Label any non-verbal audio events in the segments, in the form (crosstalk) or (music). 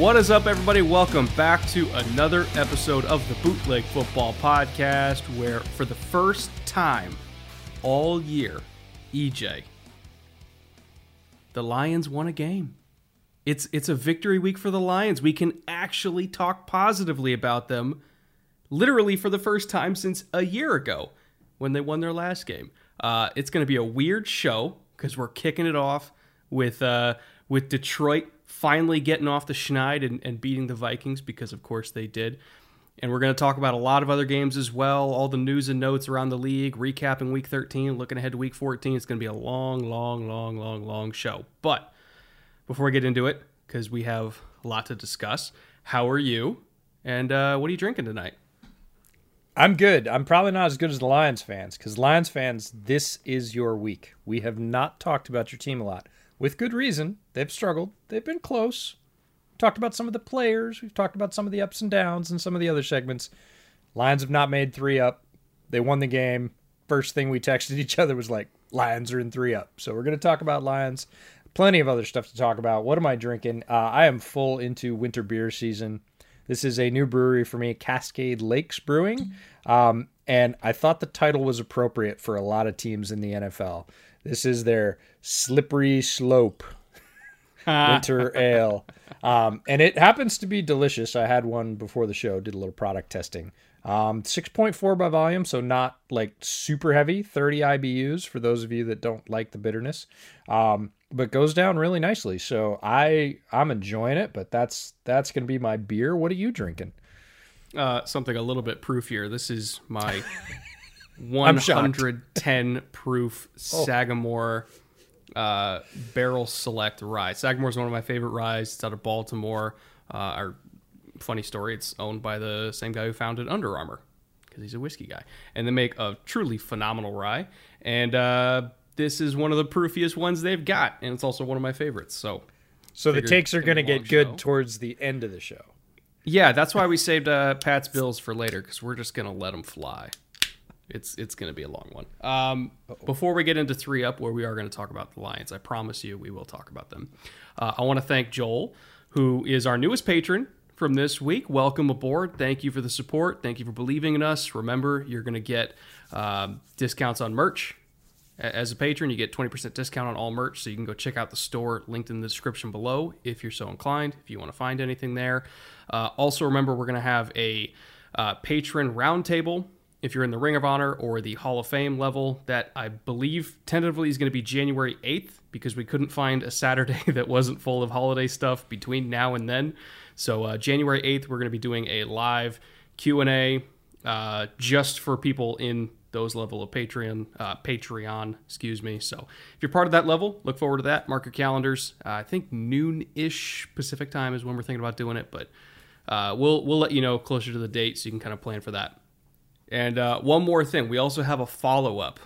What is up, everybody? Welcome back to another episode of the Bootleg Football Podcast, where for the first time all year, EJ, the Lions won a game. It's it's a victory week for the Lions. We can actually talk positively about them, literally for the first time since a year ago when they won their last game. Uh, it's going to be a weird show because we're kicking it off with uh, with Detroit finally getting off the schneid and, and beating the Vikings because, of course, they did. And we're going to talk about a lot of other games as well, all the news and notes around the league, recapping week 13, looking ahead to week 14. It's going to be a long, long, long, long, long show. But before we get into it, because we have a lot to discuss, how are you? And uh, what are you drinking tonight? I'm good. I'm probably not as good as the Lions fans because Lions fans, this is your week. We have not talked about your team a lot with good reason. They've struggled. They've been close. We talked about some of the players. We've talked about some of the ups and downs and some of the other segments. Lions have not made three up. They won the game. First thing we texted (laughs) each other was like, Lions are in three up. So we're going to talk about Lions. Plenty of other stuff to talk about. What am I drinking? Uh, I am full into winter beer season. This is a new brewery for me, Cascade Lakes Brewing. Um, and I thought the title was appropriate for a lot of teams in the NFL. This is their slippery slope (laughs) winter ale. Um, and it happens to be delicious. I had one before the show, did a little product testing. Um, 6.4 by volume, so not like super heavy, 30 IBUs for those of you that don't like the bitterness. Um, but goes down really nicely. So I I'm enjoying it, but that's that's going to be my beer. What are you drinking? Uh, something a little bit proofier. This is my (laughs) 110 proof Oh. Uh, Barrel Select rye. Sagamore is one of my favorite ryes. It's out of Baltimore. Uh, our funny story: it's owned by the same guy who founded Under Armour because he's a whiskey guy, and they make a truly phenomenal rye. And uh, this is one of the proofiest ones they've got, and it's also one of my favorites. So. So the takes are going to get good show. towards the end of the show. Yeah, that's why we saved uh, Pat's bills for later because we're just gonna let them fly. It's it's gonna be a long one. Um, before we get into three up, where we are going to talk about the Lions, I promise you we will talk about them. Uh, I want to thank Joel, who is our newest patron from this week. Welcome aboard. Thank you for the support. Thank you for believing in us. Remember, you're going to get um, discounts on merch as a patron, you get 20% discount on all merch, so you can go check out the store linked in the description below if you're so inclined, if you want to find anything there. Uh, also, remember, we're going to have a uh, patron roundtable if you're in the Ring of Honor or the Hall of Fame level. That I believe tentatively is going to be January 8th because we couldn't find a Saturday (laughs) that wasn't full of holiday stuff between now and then. So, uh, January 8th, we're going to be doing a live Q&A uh, just for people in those level of Patreon, uh, Patreon, excuse me. So if you're part of that level, look forward to that. Mark your calendars. Uh, I think noon-ish Pacific time is when we're thinking about doing it, but uh, we'll we'll let you know closer to the date so you can kind of plan for that. And uh, one more thing, we also have a follow-up.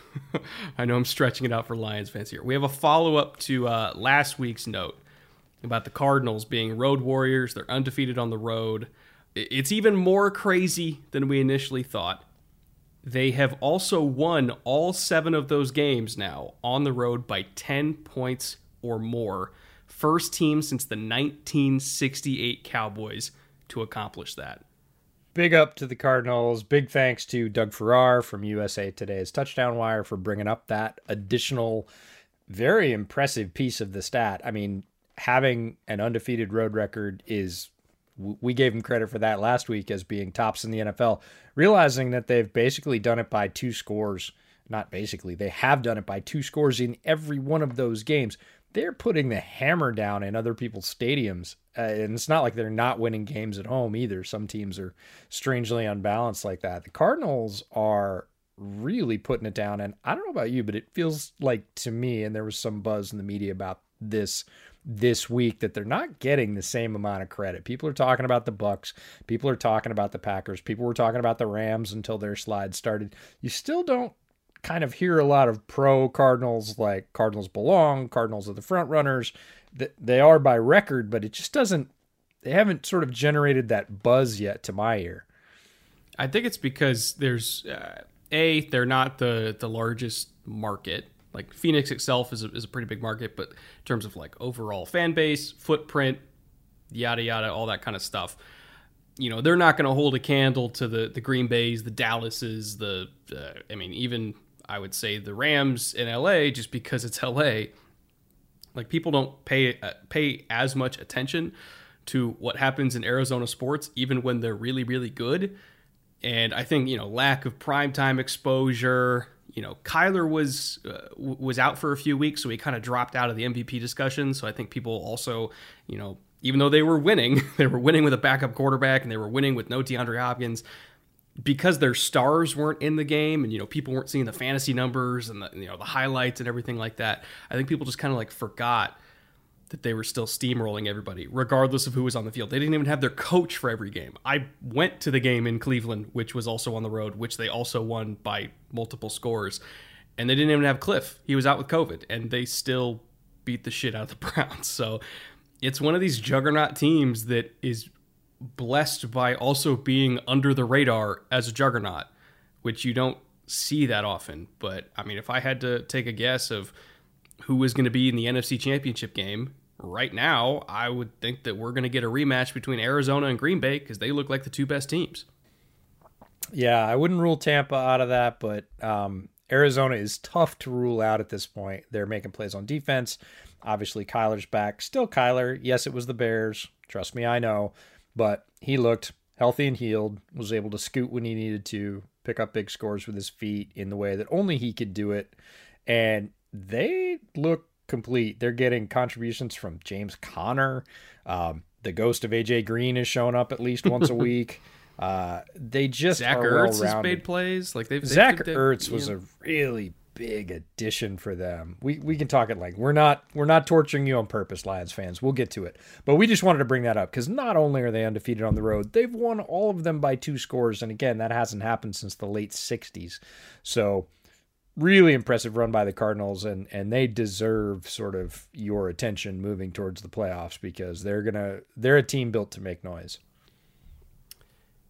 (laughs) I know I'm stretching it out for Lions fans here. We have a follow-up to uh, last week's note about the Cardinals being road warriors. They're undefeated on the road. It's even more crazy than we initially thought. They have also won all seven of those games now on the road by 10 points or more. First team since the 1968 Cowboys to accomplish that. Big up to the Cardinals. Big thanks to Doug Farrar from USA Today's Touchdown Wire for bringing up that additional, very impressive piece of the stat. I mean, having an undefeated road record is we gave them credit for that last week as being tops in the NFL, realizing that they've basically done it by two scores. Not basically, they have done it by two scores in every one of those games. They're putting the hammer down in other people's stadiums. Uh, and it's not like they're not winning games at home either. Some teams are strangely unbalanced like that. The Cardinals are really putting it down. And I don't know about you, but it feels like to me, and there was some buzz in the media about this this week that they're not getting the same amount of credit. People are talking about the Bucs, people are talking about the Packers, people were talking about the Rams until their slide started. You still don't kind of hear a lot of pro Cardinals like Cardinals belong, Cardinals are the front runners. They are by record, but it just doesn't they haven't sort of generated that buzz yet to my ear. I think it's because there's uh, a they're not the the largest market like Phoenix itself is a, is a pretty big market, but in terms of like overall fan base, footprint, yada yada, all that kind of stuff, you know, they're not going to hold a candle to the the Green Bays, the Dallases, the uh, I mean, even I would say the Rams in LA, just because it's LA. Like people don't pay uh, pay as much attention to what happens in Arizona sports, even when they're really really good. And I think you know lack of primetime exposure, you know, Kyler was uh, was out for a few weeks, so he kind of dropped out of the MVP discussion. So I think people also, you know, even though they were winning, (laughs) they were winning with a backup quarterback and they were winning with no DeAndre Hopkins because their stars weren't in the game and you know people weren't seeing the fantasy numbers and the you know the highlights and everything like that. I think people just kind of like forgot that they were still steamrolling everybody, regardless of who was on the field. They didn't even have their coach for every game. I went to the game in Cleveland, which was also on the road, which they also won by multiple scores. And they didn't even have Kliff. He was out with COVID, and they still beat the shit out of the (laughs) Browns. So it's one of these juggernaut teams that is blessed by also being under the radar as a juggernaut, which you don't see that often. But I mean, if I had to take a guess of who was going to be in the NFC Championship game, right now, I would think that we're going to get a rematch between Arizona and Green Bay because they look like the two best teams. Yeah, I wouldn't rule Tampa out of that, but um, Arizona is tough to rule out at this point. They're making plays on defense. Obviously, Kyler's back. Still Kyler. Yes, it was the Bears. Trust me, I know. But he looked healthy and healed, was able to scoot when he needed to, pick up big scores with his feet in the way that only he could do it. And they look complete. They're getting contributions from James Conner. Um, the ghost of AJ Green is showing up at least once a (laughs) week. Uh, they just Zach are Ertz has made plays. Like they've Zach they've, they've, Ertz was a really big addition for them. We we can talk it like we're not we're not torturing you on purpose, Lions fans. We'll get to it, but we just wanted to bring that up because not only are they undefeated on the road, they've won all of them by two scores, and again that hasn't happened since the late '60s. So really impressive run by the Cardinals, and and they deserve sort of your attention moving towards the playoffs because they're gonna they're a team built to make noise.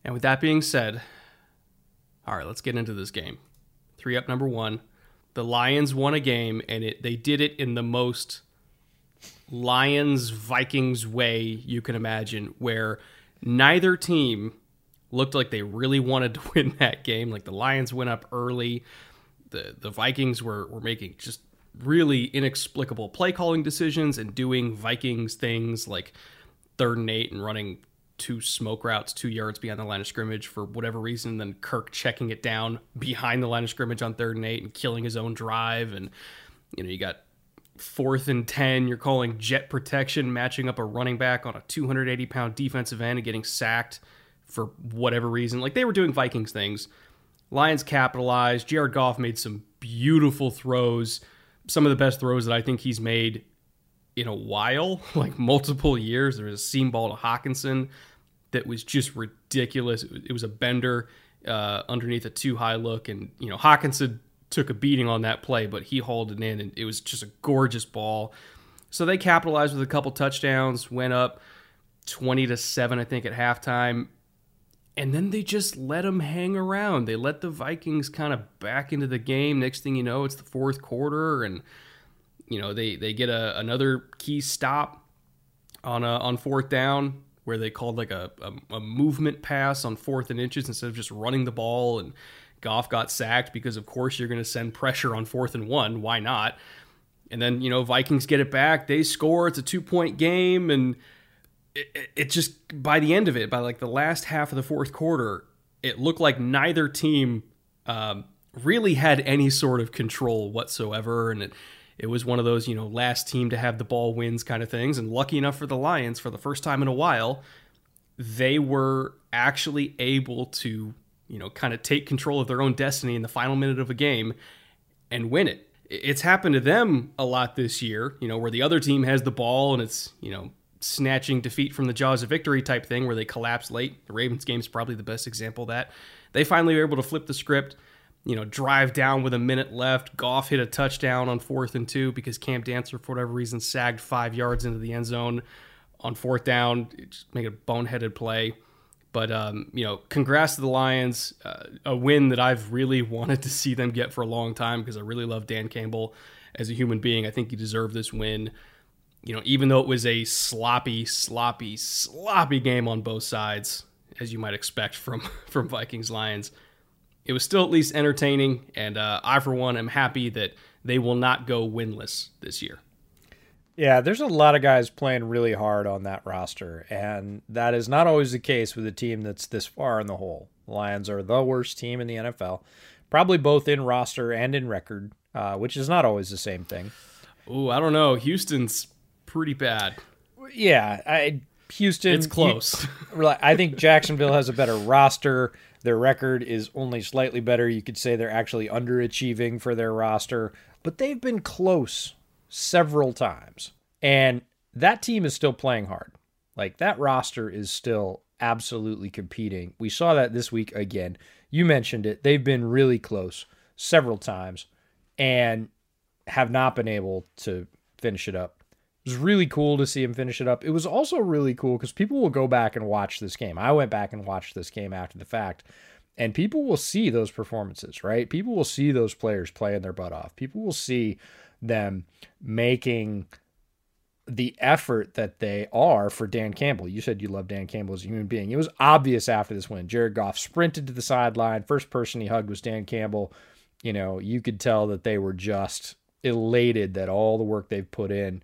And with that being said, all right, let's get into this game. Three up, number one. The Lions won a game, and it they did it in the most Lions Vikings way you can imagine, where neither team looked like they really wanted to (laughs) win that game. Like the Lions went up early the the Vikings were were making just really inexplicable play calling decisions and doing Vikings things like third and eight and running two smoke routes two yards beyond the line of scrimmage for whatever reason. Then Kirk checking it down behind the line of scrimmage on third and eight and killing his own drive. And you know you got fourth and 10 you're calling jet protection matching up a running back on a 280 pound defensive end and getting sacked for whatever reason like they were doing vikings things Lions capitalized. Jared Goff made some beautiful throws, some of the best throws that I think he's made in a while, (laughs) like multiple years. There was a seam ball to Hockenson that was just ridiculous. It was a bender uh, underneath a too high look, and you know Hockenson took a beating on that play, but he hauled it in, and it was just a gorgeous ball. So they capitalized with a couple touchdowns, went up twenty to seven, I think, at halftime and then they just let them hang around. They let the Vikings kind of back into the game. Next thing you know, it's the fourth quarter, and you know they they get a, another key stop on a, on fourth down where they called like a, a, a movement pass on fourth and inches instead of just running the ball. And Goff got sacked because of course you're going to send pressure on fourth and one. Why not? And then, you know, Vikings get it back. They score. It's a two point game. And it, it, just, by the end of it, by like the last half of the fourth quarter, it looked like neither team um, really had any sort of control whatsoever. And it, it was one of those, you know, last team to have the ball wins kind of things. And lucky enough for the Lions, for the first time in a while, they were actually able to, you know, kind of take control of their own destiny in the final minute of a game and win it. It's happened to them a lot this year, you know, where the other team has the ball and it's, you know, snatching defeat from the jaws of victory type thing where they collapse late. The Ravens game is probably the best example of that. They finally were able to flip the script, you know, drive down with a minute left. Goff hit a touchdown on fourth and two because Cam Dantzler, for whatever reason, sagged five yards into the end zone on fourth down. Just make a boneheaded play. But um, you know, congrats to the Lions. Uh, a win that I've really (laughs) wanted to see them get for a long time because I really love Dan Campbell as a human being. I think he deserved this win. You know, even though it was a sloppy, sloppy, sloppy game on both sides, as you might expect from (laughs) from Vikings Lions, it was still at least entertaining. And uh, I, for one, am happy that they will not go winless this year. Yeah, there's a lot of guys playing really hard on that roster, and that is not always the case with a team that's this far in the hole. The Lions are the worst team in the NFL, probably both in roster and in record, uh, which is not always the same thing. Oh, I don't know. Houston's pretty bad. Yeah, I, Houston. It's close. I think Jacksonville has a better roster. Their record is only slightly better. You could say they're actually underachieving for their roster, but they've been close several times. And that team is still playing hard. Like that roster is still absolutely competing. We saw that this week again. You mentioned it. They've been really close several times and have not been able to finish it up. It was really cool to see him finish it up. It was also really cool because people will go back and watch this game. I went back and watched this game after the fact, and people will see those performances, right? People will see those players playing their butt off. People will see them making the effort that they are for Dan Campbell. You said you love Dan Campbell as a human being. It was obvious after this win. Jared Goff sprinted to the sideline. First person he hugged was Dan Campbell. You know, you could tell that they were just elated that all the work they've put in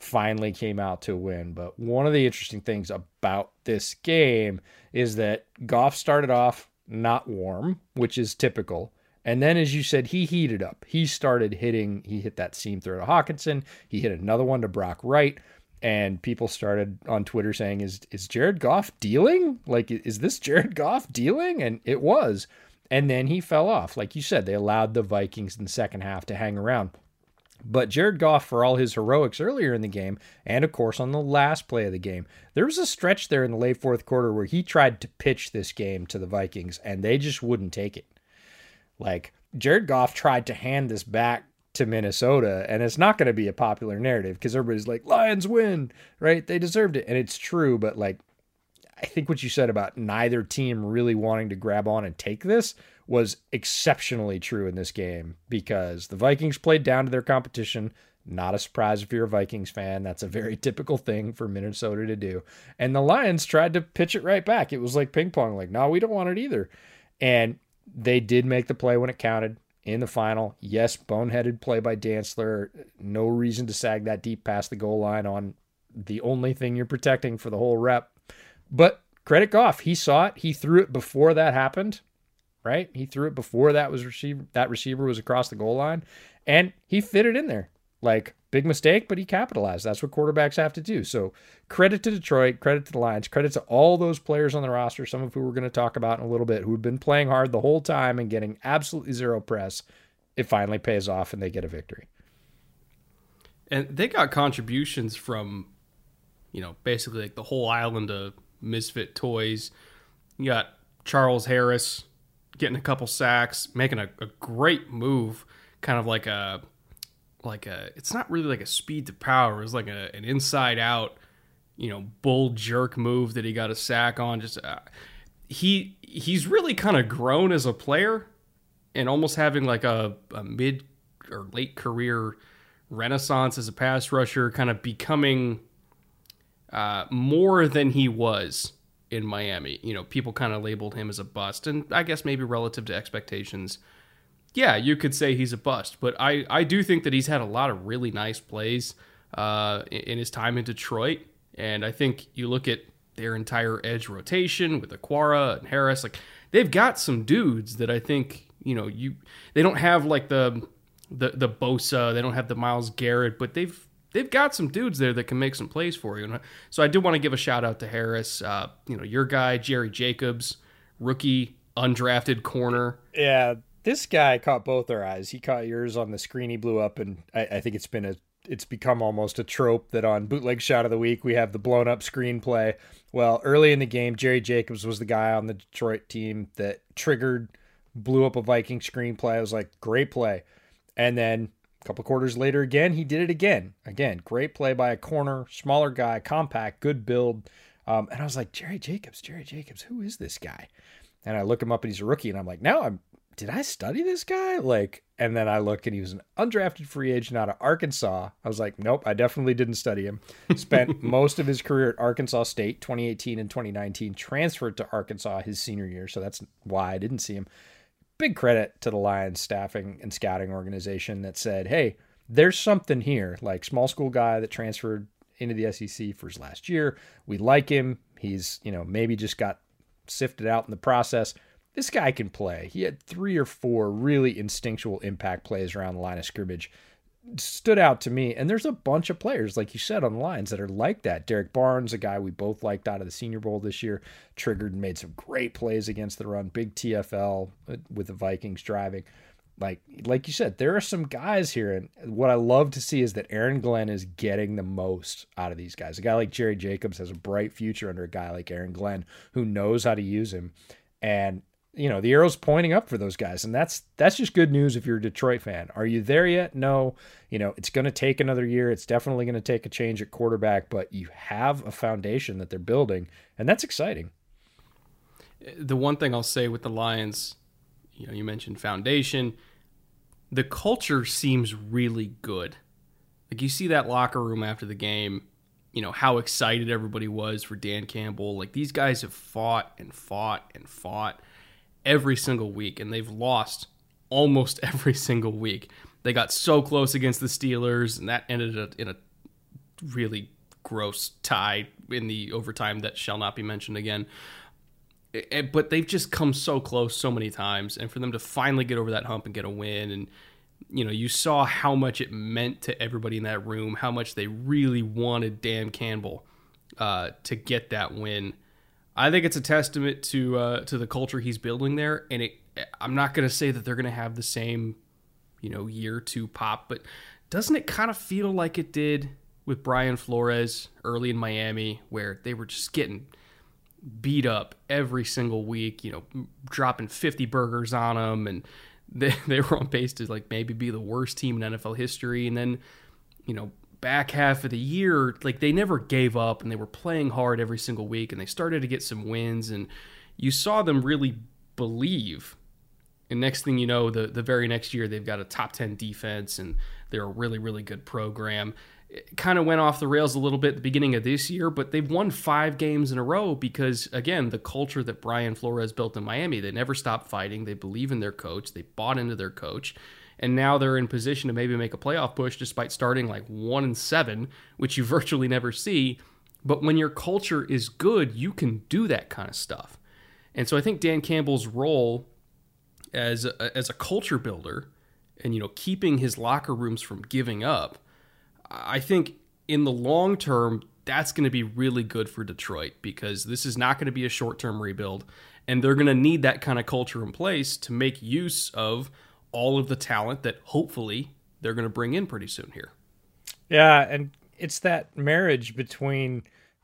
finally came out to win. But one of the interesting things about this game is that Goff started off not warm, which is typical. And then, as you said, he heated up. He started hitting, he hit that seam throw to Hockenson. He hit another one to Brock Wright. And people started on Twitter saying, Is is Jared Goff dealing? Like, is this Jared Goff dealing? And it was. And then he fell off. Like you said, they allowed the Vikings in the second half to hang around. But Jared Goff, for all his heroics earlier in the game, and of course on the last play of the game, there was a stretch there in the late fourth quarter where he tried to pitch this game to the Vikings, and they just wouldn't take it. Like Jared Goff tried to hand this back to Minnesota, and it's not going to be a popular narrative because everybody's like, Lions win, right? They deserved it. And it's true, but like, I think what you said about neither team really wanting to grab on and take this was exceptionally true in this game because the Vikings played down to their competition. Not a surprise if you're a Vikings fan. That's a very typical thing for Minnesota to do. And the Lions tried to pitch it right back. It was like ping pong, like, no, we don't want it either. And they did make the play when it counted in the final. Yes, boneheaded play by Dantzler. No reason to sag that deep past the goal line on the only thing you're protecting for the whole rep. But credit Goff, he saw it. He threw it before that happened. Right? He threw it before that was received. That receiver was across the goal line, and he fit it in there. Like Big mistake, but he capitalized. That's what quarterbacks have to do. So credit to Detroit, credit to the Lions, credit to all those players on the roster, some of who we're going to talk about in a little bit, who've been playing hard the whole time and getting absolutely zero press. It finally pays off and they get a victory. And they got contributions from, you know, basically like the whole island of misfit toys. You got Charles Harris getting a couple sacks, making a, a great move, kind of like a like a it's not really like a speed to power. It's like a, an inside out, you know, bull jerk move that he got a sack on. Just uh, he he's really kind of grown as a player and almost having like a, a mid or late career renaissance as a pass rusher, kind of becoming uh, more than he was in Miami. You know, people kind of labeled him as a bust, and I guess maybe relative to expectations yeah, you could say he's a bust, but I, I do think that he's had a lot of really nice plays uh, in, his time in Detroit. And I think you look at their entire edge rotation with Okwara and Harris, like they've got some dudes that I think, you know, you they don't have like the the the Bosa, they don't have the Myles Garrett, but they've they've got some dudes there that can make some plays for you. And so I do want to give a shout out to Harris. Uh, you know, your guy Jerry Jacobs, rookie undrafted corner. Yeah, this guy caught both our eyes. He caught yours on the screen. He blew up, and I, I think it's been a it's become almost a trope that on bootleg shot of the week we have the blown up screenplay. Well, early in the game, Jerry Jacobs was the guy on the Detroit team that triggered, blew up a Viking screenplay. I was like, great play. And then a couple quarters later, again, he did it again. Again, great play by a corner, smaller guy, compact, good build. Um, and I was like, Jerry Jacobs, Jerry Jacobs, who is this guy? And I look him up and he's a rookie, and I'm like, now I'm did I study this guy? Like, and then I look and he was an undrafted free agent out of Arkansas. I was like, nope, I definitely didn't study him. Spent (laughs) most of his career at Arkansas State, 2018 and 2019, transferred to Arkansas his senior year. So that's why I didn't see him. Big credit to the Lions staffing and scouting organization that said, hey, there's something here. Like, small school guy that transferred into the SEC for his last year. We like him. He's, you know, maybe just got sifted out in the process this guy can play. He had three or four really instinctual impact plays around the line of scrimmage. Stood out to me. And there's a bunch of players, like you said, on the lines that are like that. Derrick Barnes, a guy we both liked out of the Senior Bowl this year, triggered and made some great plays against the run. Big TFL uh, with the Vikings driving. Like like you said, there are some guys here, and what I love to see is that Aaron Glenn is getting the most out of these guys. A guy like Jerry Jacobs has a bright future under a guy like Aaron Glenn who knows how to use him. And you know the arrow's pointing up for those guys. And that's that's just good news if you're a detroit fan. Are you there yet? No. You know it's going to take another year. It's definitely going to take a change at quarterback but you have a foundation that they're building and that's exciting. The one thing i'll say with the lions you know you mentioned foundation. The culture seems really good. Like you see that locker room after the game you know how excited everybody was for dan campbell. Like these guys have fought and fought and fought every single week, and they've lost almost (laughs) every single week. They got so close against the Steelers, and that ended up in a really gross tie in the overtime that shall not be mentioned again. But they've just come so close so many times, and for them to finally get over that hump and get a win, and you know, you saw how much it meant to everybody in that room, how much they really wanted Dan Campbell uh, to get that win. I think it's a testament to uh, to the culture he's building there, and it. I'm not going to say that they're going to have the same, you know, year two pop, but doesn't it kind of feel like it did with Brian Flores early in Miami, where they were just getting beat up every single week, you know, dropping 50 burgers on them, and (laughs) they they were on pace to like maybe be the worst team in NFL history, and then, you know, back half of the year, like they never gave up and they were playing hard every single week and they started to get some wins and you saw them really believe. And next thing you know, the the very next year they've got a top 10 defense and they're a really really good program. It kind of went off the rails a little bit at the beginning of this year, but they've won 5 games in a row because again, the culture that Brian Flores built in Miami, they never stopped fighting. They believe in their coach. They bought into their coach and now they're in position to maybe make a playoff push despite starting like one and seven, which you (laughs) virtually never see. But when your culture is good, you can do that kind of stuff. And so I think Dan Campbell's role as a, as a culture builder and you know keeping his locker rooms from giving up, I think in the long term that's going to be really good for Detroit because this is not going to be a short-term rebuild and they're going to need that kind of culture in place to make use of all of the talent that hopefully they're going to bring in pretty soon here. Yeah, and it's that marriage between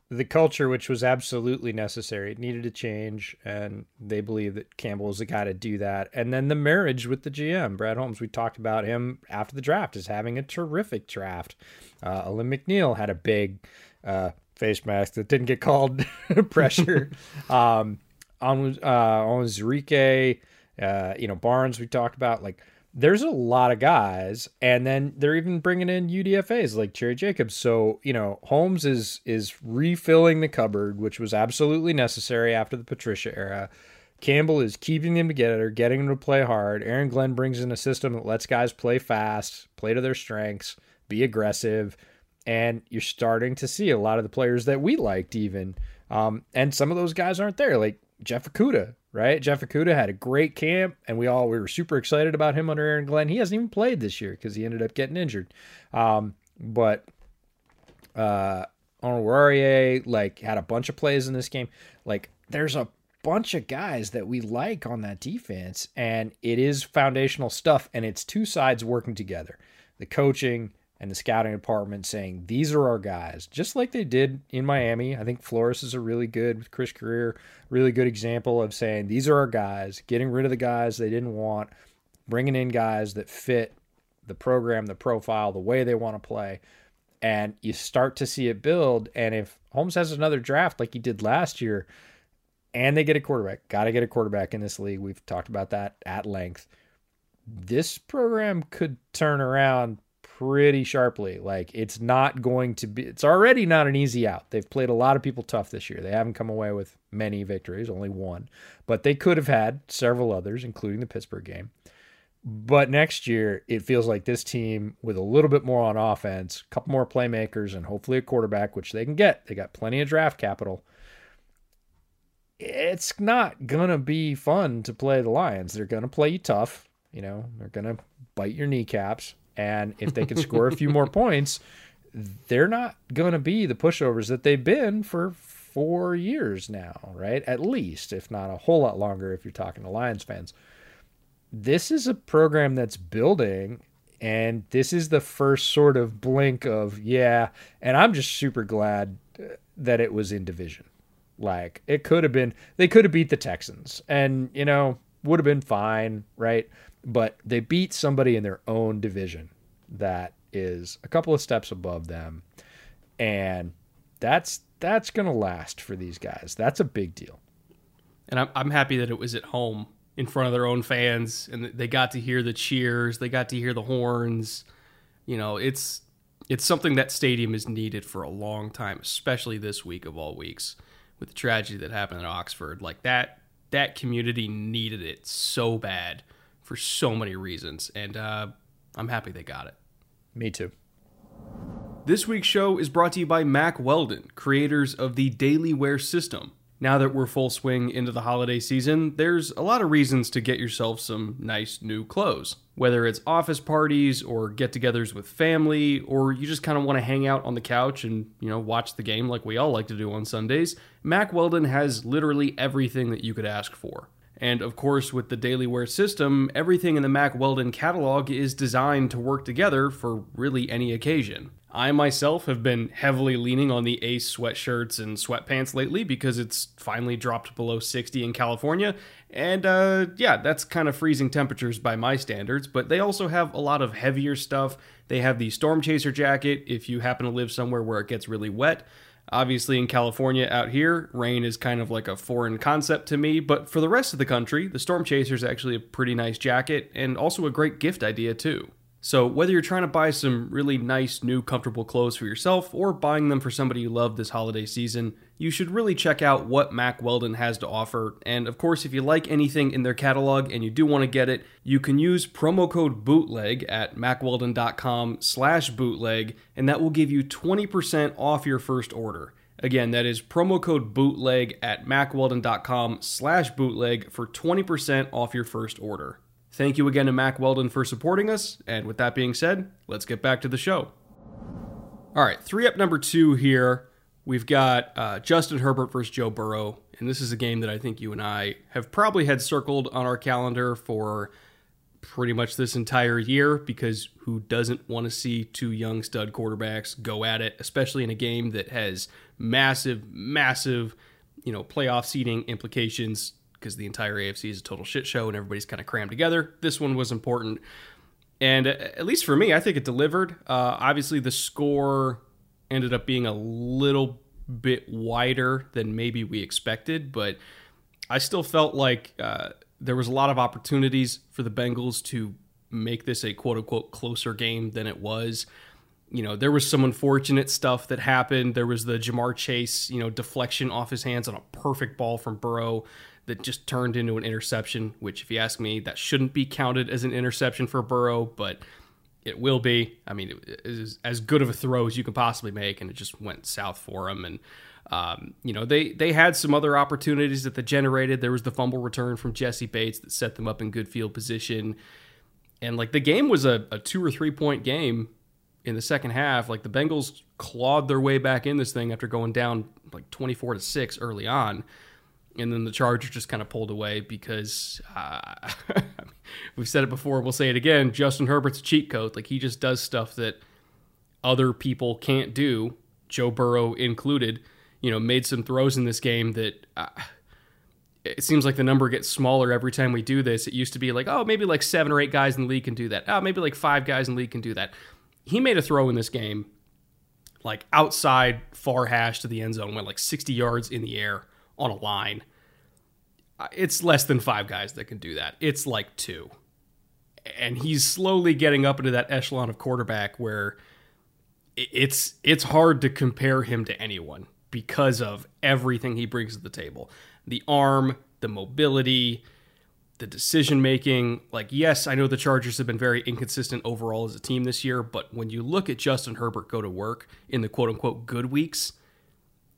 the culture, which was absolutely necessary, it needed to change, and they believe that Campbell is the guy to do that. And then the marriage with the GM, Brad Holmes. We talked about him after the draft as having a terrific draft. Uh, Alim McNeill had a big uh, face mask that didn't get called (laughs) pressure. (laughs) um, on uh, on Zerike, uh, you know, Barnes we talked about. Like, there's a lot of guys, and then they're even bringing in UDFA's like Jerry Jacobs. So you know, Holmes is is refilling the cupboard, which was absolutely necessary after the Patricia era. Campbell is keeping them together, getting them to play hard. Aaron Glenn brings in a system that lets guys play fast, play to their strengths, be aggressive, and you're starting to see a lot of the players that we liked even. Um, and some of those guys aren't there, like Jeff Okudah, right? Jeff Okudah had a great camp, and we all we were super excited about him under Aaron Glenn. He hasn't even played this year because he ended up getting injured. Um, but uh, Oruwariye like had a bunch of plays in this game. Like there's a bunch of guys that we like on that defense, and it is foundational stuff, and it's two sides working together. The coaching and the scouting department saying these are our guys, just like they did in Miami. I think Flores is a really good with Chris Grier, really good example of saying these are our guys, getting rid of the guys they didn't want, bringing in guys that fit the program, the profile, the way they want to play. And you start to see it build. And if Holmes has another draft like he did last year, and they get a quarterback, got to get a quarterback in this league. We've talked about that at length. This program could turn around pretty sharply. Like it's not going to be it's already not an easy out. They've played a lot of people tough this year. They haven't come away with many victories, only one. But they could have had several others, including the Pittsburgh game. But next year, it feels like this team with a little bit more on offense, a couple more playmakers, and hopefully a quarterback, which they can get. They got plenty of draft capital. It's not going to be fun to play the Lions. They're going to play you tough. You know, they're going to bite your kneecaps. And if they can score a few more (laughs) points, they're not going to be the pushovers that they've been for four years now, right? At least, if not a whole lot longer, if you're talking to Lions fans. This is a program that's building, and this is the first sort of blink of, yeah. And I'm just super glad uh, that it was in division. Like, it could have been, they could have beat the Texans, and, you know, would have been fine, right? But they beat somebody in their own division that is a couple of steps above them. And that's that's going to last for these guys. That's a big deal. And I'm, I'm happy that it was at home in front of their own fans and they got to hear the cheers they got to hear the horns. You know it's it's something that stadium is needed for a long time especially this week of all weeks with the tragedy that happened at oxford. Like that that community needed it so bad for so many reasons, and uh, I'm happy they got it. Me too. This week's show is brought to you by Mack Weldon, creators of the Daily Wear system. Now that we're full swing into the holiday season, there's a lot of reasons to get yourself some nice new clothes. Whether it's office parties or get togethers with family, or you just kind of want to hang out on the couch and, you know, watch the game like we all like to do on Sundays, Mack Weldon has literally everything that you could ask for. And of course, with the Daily Wear system, everything in the Mack Weldon catalog is designed to work together for really any occasion. I myself have been heavily leaning on the Ace sweatshirts and sweatpants lately because it's finally dropped below 60 in California. And uh, yeah, that's kind of freezing temperatures by my standards, but they also have a lot of heavier stuff. They have the Storm Chaser jacket if you happen to live somewhere where it gets really wet. Obviously, in California out here, rain is kind of like a foreign concept to me, but for the rest of the country, the Storm Chaser is actually a pretty nice jacket and also a great gift idea, too. So, whether you're trying to buy some really nice, new, comfortable clothes for yourself or buying them for somebody you love this holiday season, you should really check out what Mack Weldon has to offer. And of course, if you like anything in their catalog and you do want to get it, you can use promo code bootleg at mackweldon.com slash bootleg, and that will give you 20% off your first order. Again, that is promo code bootleg at mackweldon.com slash bootleg for 20% off your first order. Thank you again to Mack Weldon for supporting us. And with that being said, let's get back to the show. All right, three up number two here. We've got uh, Justin Herbert versus Joe Burrow. And this is a game that I think you and I have probably had circled on our calendar for pretty much this entire year because who doesn't want to see two young stud quarterbacks go at it, especially in a game that has massive, massive, you know, playoff seeding implications because the entire AFC is a total shit show and everybody's kind of crammed together. This one was important. And at least for me, I think it delivered. Uh, obviously, the score ended up being a little bit wider than maybe we expected, but I still felt like uh, there was a lot of opportunities for the Bengals to make this a quote unquote closer game than it was. You know, there was some unfortunate stuff that happened. There was the Ja'Marr Chase, you know, deflection off his hands on a perfect ball from Burrow that just turned into an interception, which, if you ask me, that shouldn't be counted as an interception for Burrow, but it will be. I mean, it is as good of a throw as you can possibly make, and it just went south for him. And um, you know, they they had some other opportunities that they generated. There was the fumble return from Jessie Bates that set them up in good field position, and like the game was a, a two or three point game in the second half. Like the Bengals clawed their way back in this thing after going down like twenty four to six early on and then the Chargers just kind of pulled away because uh, (laughs) we've said it before, we'll say it again. Justin Herbert's a cheat code; like he just does stuff that other people can't do, Joe Burrow included. You know, made some throws in this game that. Uh, it seems like the number gets smaller every time we do this. It used to be like, oh, maybe like seven or eight guys in the league can do that. Oh, maybe like five guys in the league can do that. He made a throw in this game, like outside far hash to the end zone, went like 60 yards in the air on a line. Uh, it's less than five guys that can do that. It's like two. And he's slowly getting up into that echelon of quarterback where it's it's hard to compare him to anyone because of everything he brings to the table. The arm, the mobility, the decision making. Like, yes, I know the Chargers have been very inconsistent overall as a team this year, but when you look at Justin Herbert go to work in the quote unquote good weeks,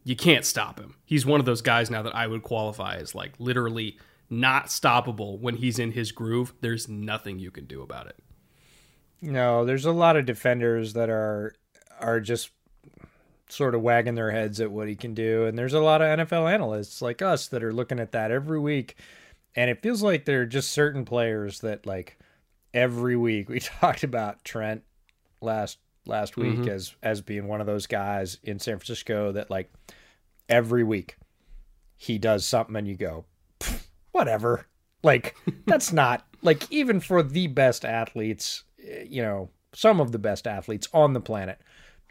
you can't stop him. He's one of those guys now that I would qualify as like literally not stoppable when he's in his groove. There's nothing you can do about it. No, there's a lot of defenders that are are just sort of wagging their heads at what he can do and there's a lot of NFL analysts like us that are looking at that every week and it feels like there are just certain players that like every week we (laughs) talked about Trent last last week mm-hmm. as as being one of those guys in San Francisco that like every week he does something and you go whatever. Like (laughs) that's not like even for the best athletes eh, you know some of the best athletes on the planet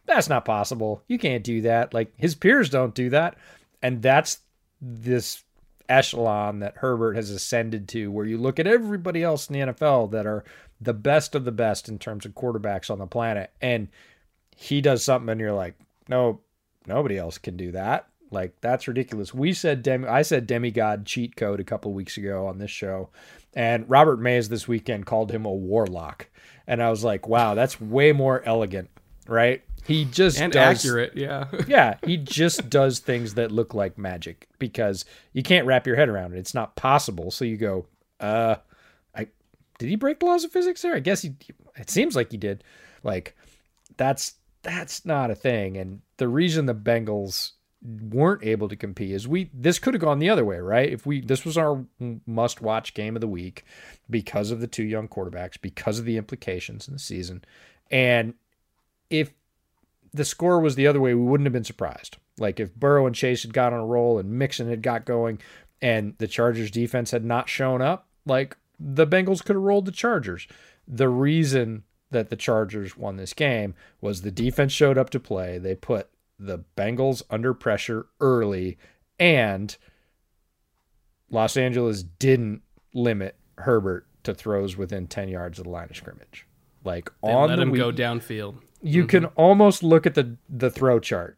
that's not possible. You can't do that. Like his peers don't do that. And that's this echelon that Herbert has ascended to where you look at everybody else in the NFL that are the best of the best in terms of quarterbacks on the planet. And he does something and you're like no nobody else can do that like that's ridiculous. We said demi I said demigod cheat code a couple weeks ago on this show, and Robert Mays this weekend called him a warlock, and I was like, wow, that's way more elegant, right? He just and does, accurate, yeah, (laughs) yeah. He just does things that look like magic because you can't wrap your head around it. It's not possible. So you go, uh, I did he break the laws of physics there? I guess he. It seems like he did. Like that's that's not a thing. And the reason the Bengals weren't able to compete is we this could have gone the other way right? If we this was our must watch game of the week because of the two young quarterbacks because of the implications in the season. And if the score was the other way we wouldn't have been surprised. Like if Burrow and Chase had got on a roll and Mixon had got going and the Chargers defense had not shown up like the Bengals could have rolled the Chargers. The reason that the Chargers won this game was the defense showed up to play. They put the Bengals under pressure early, and Los Angeles didn't limit Herbert to throws within 10 yards of the line of scrimmage. Like they on let the him week, go downfield. You mm-hmm. can almost look at the the throw chart,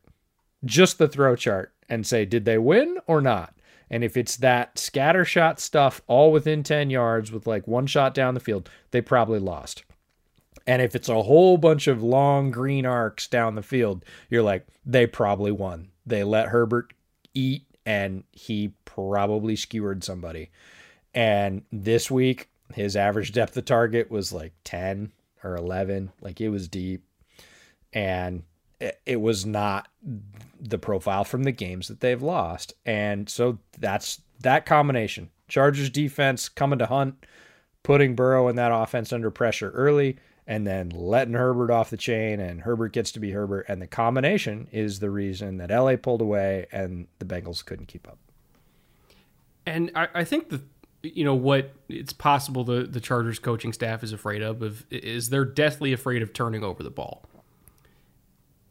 just the throw chart, and say, did they win or not? And if it's that scatter shot stuff all within 10 yards with like one shot down the field, they probably lost. And if it's a whole bunch of long green arcs down the field, you're like, they probably won. They let Herbert eat and he probably skewered somebody. And this week, his average depth of target was like 10 or 11. Like it was deep. And it, was not the profile from the games that they've lost. And so that's that combination. Chargers defense coming to hunt, putting Burrow and that offense under pressure early and then letting Herbert off the chain, and Herbert gets to be Herbert. And the combination is the reason that LA pulled away and the Bengals couldn't keep up. And I, I think the you know what it's possible the the Chargers coaching staff is afraid of, of is they're deathly afraid of turning over the ball.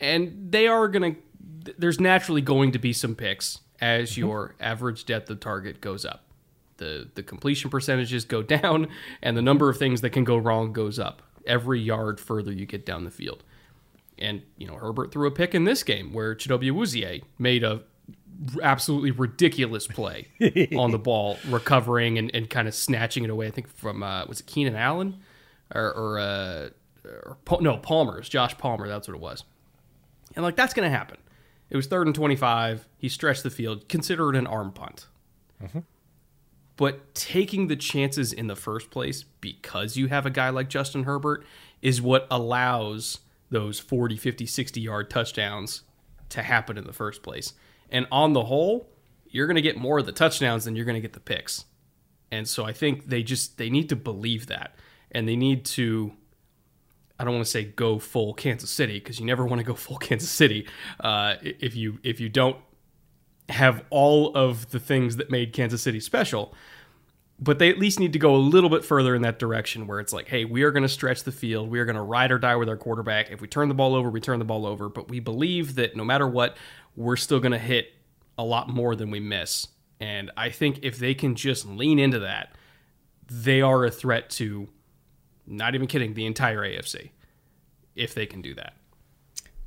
And they are going to there's naturally going to be some picks as mm-hmm. your average depth of target goes up. The the completion percentages go (laughs) down and the number of things that can go wrong goes up every yard further you get down the field. And, you know, Herbert threw a pick in this game where Chidobe Awuzie made a absolutely ridiculous play (laughs) on the ball, recovering and, and kind of snatching it away. I think from uh, was it Keenan Allen or, or, uh, or no Palmer's Josh Palmer. That's what it was. And like that's going to happen. It was third and twenty five. He stretched the field. Consider it an arm punt. Mm-hmm. But taking the chances in the first place because you have a guy like Justin Herbert is what allows those 40, 50, 60 yard touchdowns to happen in the first place. And on the whole, you're going to get more of the touchdowns than you're going to get the picks. And so I think they just they need to believe that and they need to I don't want to say go full Kansas City because you never want to go full (laughs) Kansas City uh, if you if you don't have all of the things that made Kansas City special. But they at least need to go a little bit further in that direction where it's like, hey, we are going to stretch the field. We are going to ride or die with our quarterback. If we turn the ball over, we turn the ball over. But we believe that no matter what, we're still going to hit a lot more than we miss. And I think if they can just lean into that, they are a threat to, not even kidding, the entire AFC, if they can do that.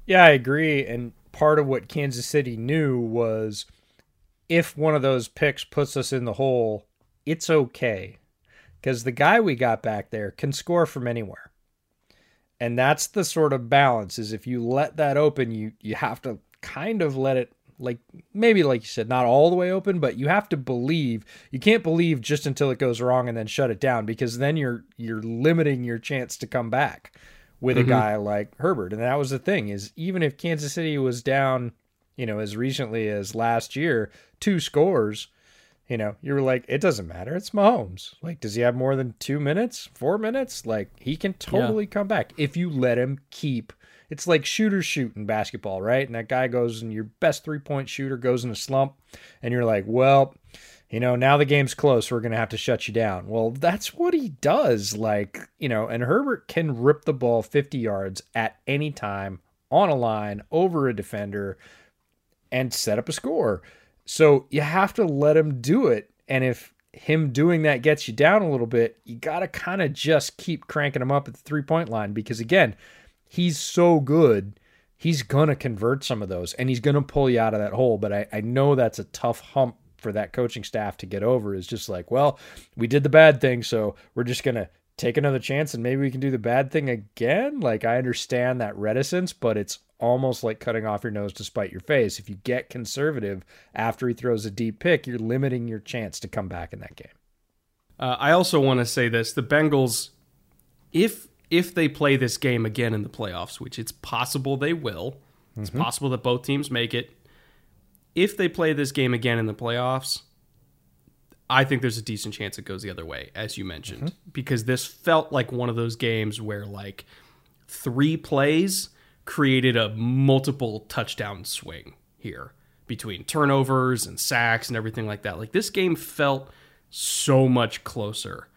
Yeah, I agree. And part of what Kansas City knew was if one of those picks puts us in the hole, it's okay. Because the guy we got back there can score from anywhere. And that's the sort of balance is if you let that open, you you have to kind of let it like maybe like you said not all the way open but you have to believe you can't believe just until it goes wrong and then shut it down because then you're you're limiting your chance to come back with mm-hmm. a guy like Herbert and that was the thing is even if Kansas City was down you know as recently as last year two scores you know you were like it doesn't matter it's Mahomes like does he have more than 2 minutes 4 minutes like he can totally yeah. come back if you let him keep it's like shooter shoot in basketball, right? And that guy goes and your best three point shooter goes in a slump, and you're like, well, you know, now the game's close. We're going to have to shut you down. Well, that's what he does. Like, you know, and Herbert can rip the ball 50 yards at any time on a line over a defender and set up a score. So you have to let him do it. And if him doing that gets you down a little bit, you got to kind of just keep cranking him up at the three point line because, again, he's so good. He's gonna convert some of those, and he's gonna pull you out of that hole. But I, I know that's a tough hump for that coaching staff to get over. Is just like, well, we did the bad thing, so we're just gonna take another chance, and maybe we can do the bad thing again. Like I understand that reticence, but it's almost like cutting off your nose to spite your face. If you get conservative after he throws a deep pick, you're limiting your chance to come back in that game. Uh, I also want to say this: the Bengals, if if they play this game again in the playoffs, which it's possible they will. It's mm-hmm. possible that both teams make it. If they play this game again in the playoffs, I think there's a decent chance it goes the other way, as you mentioned, mm-hmm. because this felt like one of those games where like three plays created a multiple touchdown swing here between turnovers and sacks and everything like that. Like this game felt so much closer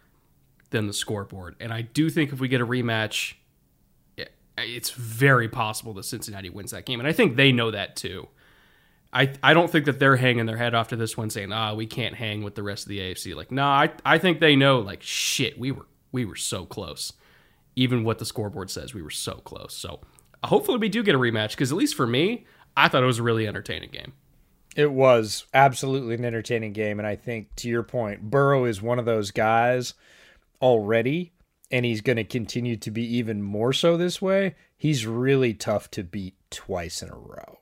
than the scoreboard. And I do think if we get a rematch, it's very possible that Cincinnati wins that game. And I think they know that too. I, I don't think that they're hanging their head after this one saying, ah, we can't hang with the rest of the AFC. Like, no, nah, I, I think they know, like, shit, we were we were so close. Even what the scoreboard says, we were so close. So hopefully we do get a rematch because at least for me, I thought it was a really entertaining game. It was absolutely an entertaining game. And I think to your point, Burrow is one of those guys – already and he's going to continue to be even more so this way, he's really tough to beat twice in a row.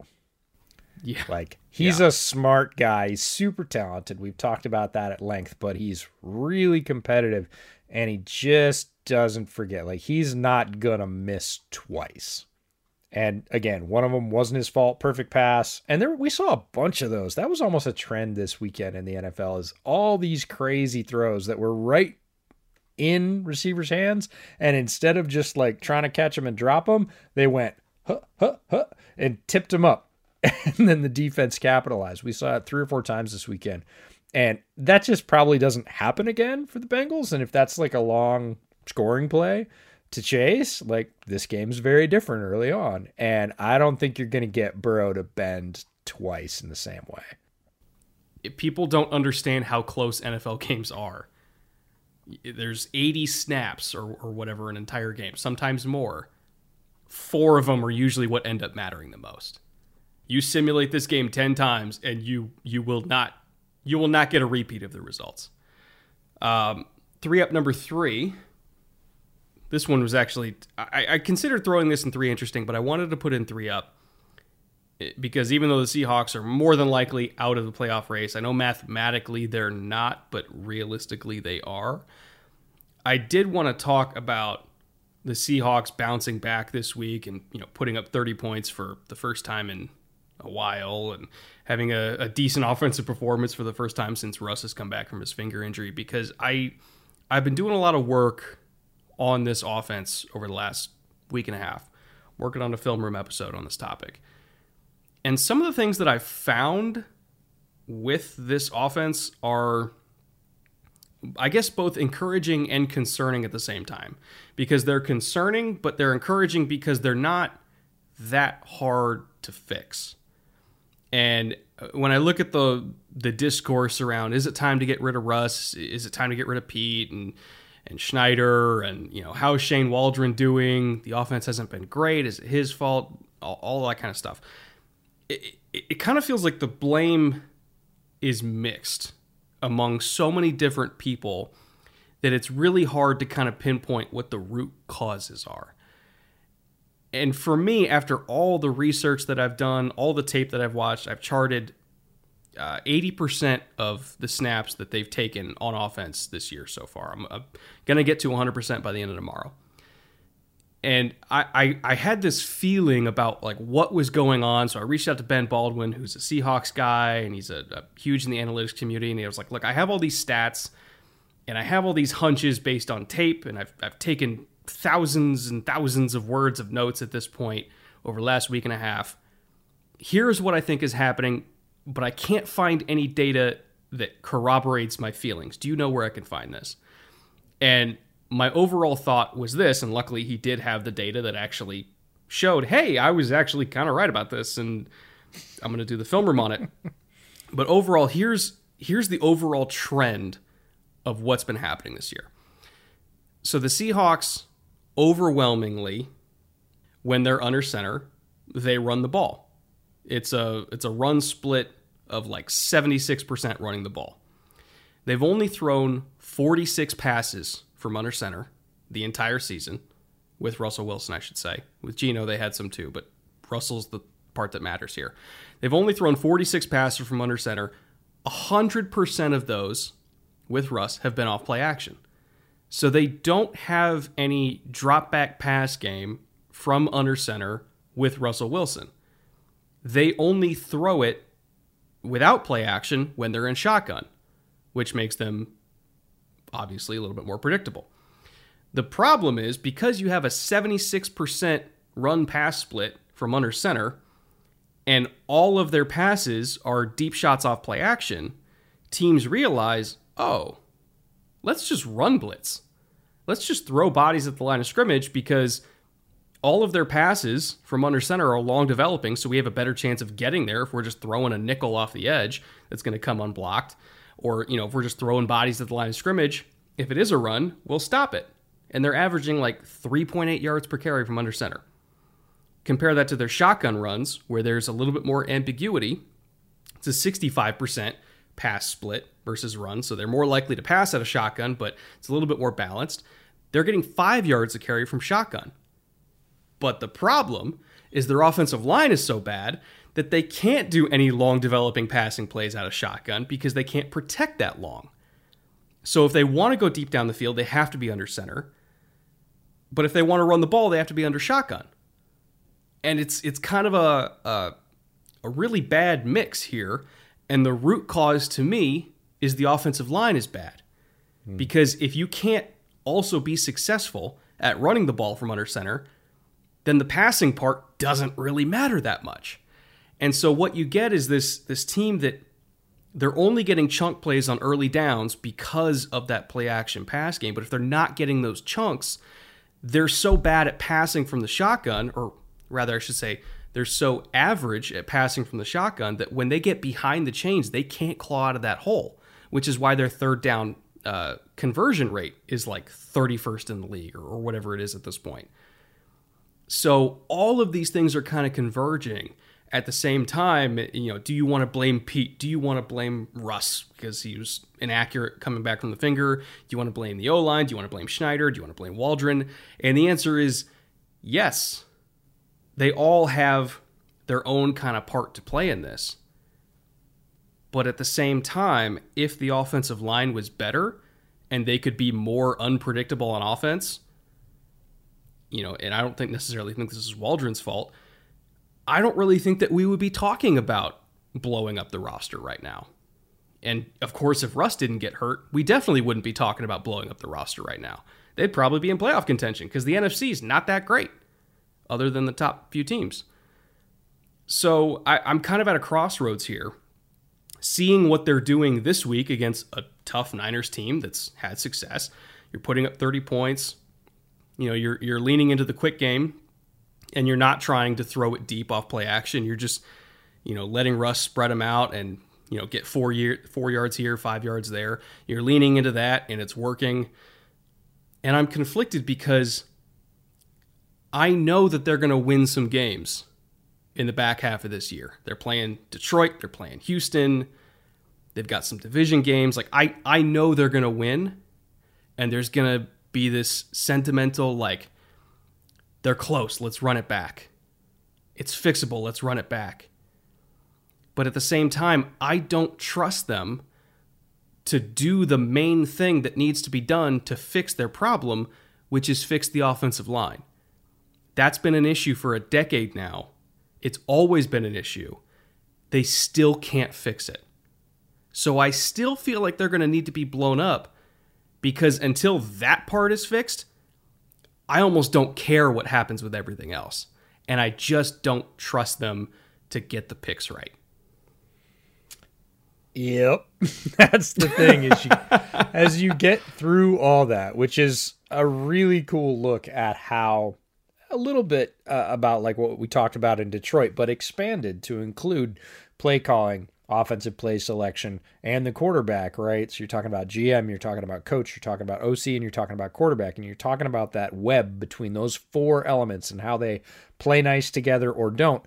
Yeah. Like he's yeah. a smart guy. He's super talented. We've talked about that at length, but he's really competitive and he just doesn't forget. Like he's not going to miss twice. And again, one of them wasn't his fault. Perfect pass. And there we saw a bunch of those. That was almost a trend this weekend in the NFL is all these crazy throws that were right in receivers' hands. And instead of just like trying to catch them and drop them, they went, huh, huh, huh, and tipped them up. (laughs) And then the defense capitalized. We saw it three or four times this weekend. And that just probably doesn't happen again for the Bengals. And if that's like a long scoring play to chase, like this game's very different early on. And I don't think you're going to get Burrow to bend twice in the same way. If People don't understand how close NFL games are there's 80 snaps or, or whatever an entire game, sometimes more. Four of them are usually what end up mattering the most. You simulate this game 10 times and you you will not you will not get a repeat of the results. Um, three up number three. This one was actually I, I considered throwing this in three interesting, but I wanted to put in three up because even though the Seahawks are more than likely out of the playoff race, I know mathematically they're not, but realistically they are. I did want to talk about the Seahawks bouncing back this week and you know putting up 30 points for the first time in a while and having a, a decent offensive performance for the first time since Russ has come back from his finger injury because I I've been doing a lot of work on this offense over the last week and a half, working on a film room episode on this topic. And some of the things that I've found with this offense are, I guess, both encouraging and concerning at the same time. Because they're concerning, but they're encouraging because they're not that hard to fix. And uh, when I look at the the discourse around is it time to get rid of Russ? Is it time to get rid of Pete and and Schneider and you know how is Shane Waldron doing? The offense hasn't been great. Is it his fault? All, all that kind of stuff it, it, it kind of feels like the blame is mixed among so many different people that it's really hard to kind of pinpoint what the root causes are. And for me, after all the research that I've done, all the tape that I've watched, I've charted uh, 80% of the snaps that they've taken on offense this year so far. I'm, going to get to 100% by the end of tomorrow and I, I, I had this feeling about like what was going on. So I reached out to Ben Baldwin, who's a Seahawks guy, and he's a, a huge in the analytics community. And he was like, "Look, I have all these stats, and I have all these hunches based on tape, and I've I've taken thousands and thousands of words of notes at this point over the last week and a half. Here's what I think is happening, but I can't find any data that corroborates my feelings. Do you know where I can find this?" And my overall thought was this, and luckily he did have the data that actually showed, hey, I was actually kind of right about this, and I'm going to do the film room on it. (laughs) but overall, here's here's the overall trend of what's been happening this year. So the Seahawks overwhelmingly, when they're under center, they run the ball. It's a it's a run split of like 76% running the ball. They've only thrown 46 passes from under center the entire season with Russell Wilson, I should say. With Geno, they had some too, but Russell's the part that matters here. They've only thrown 46 passes from under center. 100% of those with Russ have been off play action. So they don't have any drop back pass game from under center with Russell Wilson. They only throw it without play action when they're in shotgun, which makes them obviously a little bit more predictable. The problem is because you have a 76% run pass split from under center, and all of their passes are deep shots off play action, teams realize, oh, let's just run blitz. Let's just throw bodies at the line of scrimmage because all of their passes from under center are long developing, so we have a better chance of getting there if we're just throwing a nickel off the edge that's going to come unblocked or you know if we're just throwing bodies at the line of scrimmage, if it is a run, we'll stop it. And they're averaging like 3.8 yards per carry from under center. Compare that to their shotgun runs, where there's a little bit more ambiguity. It's a 65% pass split versus run, so they're more likely to pass at a shotgun, but it's a little bit more balanced. They're getting five yards a carry from shotgun. But the problem is their offensive line is so bad that they can't do any long developing passing plays out of shotgun because they can't protect that long. So if they want to go deep down the field, they have to be under center. But if they want to run the ball, they have to be under shotgun. And it's it's kind of a a, a really bad mix here. And the root cause to me is the offensive line is bad. Mm. Because if you can't also be successful at running the ball from under center, then the passing part doesn't really matter that much. And so what you get is this this team that they're only getting chunk plays on early downs because of that play action pass game. But if they're not getting those chunks, they're so bad at passing from the shotgun, or rather, I should say, they're so average at passing from the shotgun that when they get behind the chains, they can't claw out of that hole, which is why their third down uh, conversion rate is like 31st in the league or, or whatever it is at this point. So all of these things are kind of converging at the same time, you know, do you want to blame Pete? Do you want to blame Russ because he was inaccurate coming back from the finger? Do you want to blame the O line? Do you want to blame Schneider? Do you want to blame Waldron? And the answer is yes. They all have their own kind of part to play in this. But at the same time, if the offensive line was better and they could be more unpredictable on offense, you know, and I don't think necessarily think this is Waldron's fault. I don't really think that we would be talking about blowing up the roster right now. And of course, if Russ didn't get hurt, we definitely wouldn't be talking about blowing up the roster right now. They'd probably be in playoff contention because the NFC is not that great, other than the top few teams. So I, I'm kind of at a crossroads here seeing what they're doing this week against a tough Niners team that's had success. You're putting up 30 points. You know, you're you're leaning into the quick game and you're not trying to throw it deep off play action. You're just, you know, letting Russ spread them out and, you know, get 4 year 4 yards here, 5 yards there. You're leaning into that and it's working. And I'm conflicted because I know that they're going to win some games in the back half of this year. They're playing Detroit, they're playing Houston. They've got some division games. Like I I know they're going to win and there's going to be this sentimental like they're close, let's run it back. It's fixable, let's run it back. But at the same time, I don't trust them to do the main thing that needs to be done to fix their problem, which is fix the offensive line. That's been an issue for a decade now it's always been an issue. They still can't fix it. So I still feel like they're going to need to be blown up because until that part is fixed, I almost don't care what happens with everything else. And I just don't trust them to get the picks right. Yep. (laughs) That's the thing is you, as you get through all that, which is a really cool look at how a little bit uh, about like what we talked about in Detroit, but expanded to include play calling, offensive play selection, and the quarterback, right? So you're talking about GM, you're talking about coach, you're talking about OC, and you're talking about quarterback, and you're talking about that web between those four elements and how they play nice together or don't.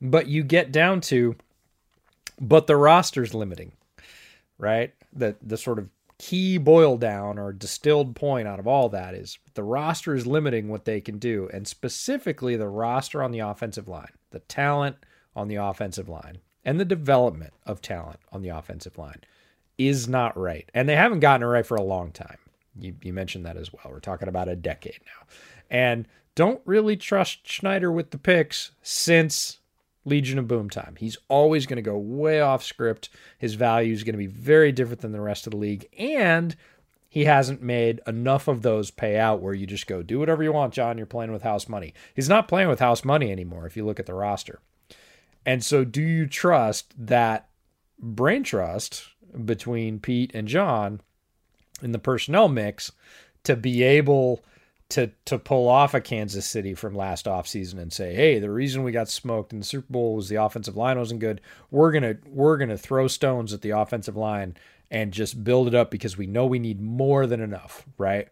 But you get down to, but the roster's limiting, right? The the sort of key boil down or distilled point out of all that is the roster is limiting what they can do, and specifically the roster on the offensive line, the talent on the offensive line, and the development of talent on the offensive line is not right. And they haven't gotten it right for a long time. You, you mentioned that as well. We're talking about a decade now. And don't really trust Schneider with the picks since Legion of Boom time. He's always going to go way off script. His value is going to be very different than the rest of the league. And he hasn't made enough of those pay out where you just go, do whatever you want, John. You're playing with house money. He's not playing with house money anymore if you look at the roster. And so, do you trust that brain trust between Pete and John in the personnel mix to be able to to pull off a Kansas City from last offseason and say, "Hey, the reason we got smoked in the Super Bowl was the offensive line wasn't good. We're to we're to throw stones at the offensive line and just build it up because we know we need more than enough, right?"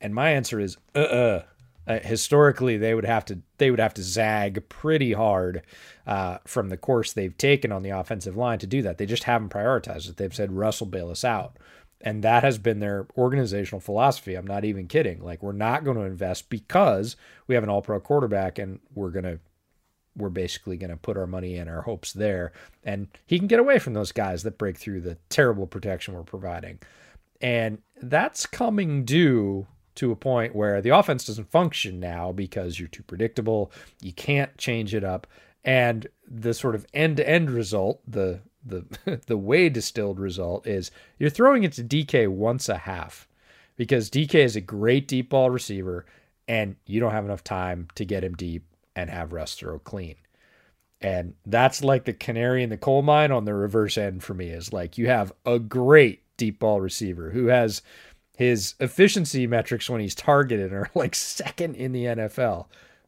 And my answer is uh-uh. Uh, historically they would have to they would have to zag pretty hard uh, from the course they've taken on the offensive line to do that. They just haven't prioritized it. They've said Russell bail us out. And that has been their organizational philosophy. I'm not even kidding. Like we're not going to invest because we have an all-pro quarterback and we're going to we're basically going to put our money and our hopes there and he can get away from those guys that break through the terrible protection we're providing. And that's coming due to a point where the offense doesn't function now because you're too predictable. You can't change it up. And the sort of end to end result, the the (laughs) the way distilled result is you're throwing it to DK once a half because DK is a great deep ball receiver and you don't have enough time to get him deep and have Russ throw clean. And that's like the canary in the coal mine on the reverse end for me is like you have a great deep ball receiver who has his efficiency metrics when he's targeted are (laughs) like second in the NFL,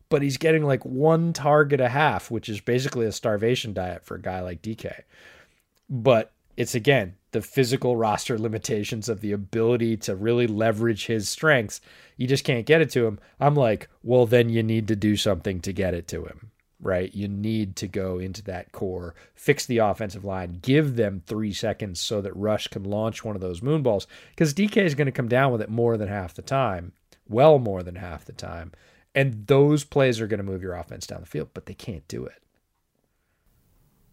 but he's getting like one target a half, which is basically a starvation diet for a guy like DK. But it's again the physical roster limitations of the ability to really leverage his strengths. You just can't get it to him. I'm like, well, then you need to do something to get it to him. right? You need to go into that core, fix the offensive line, give them three seconds so that Russ can launch one of those moonballs because DK is going to come down with it more than half the time, well more than half the time. And those plays are going to move your offense down the field, but they can't do it.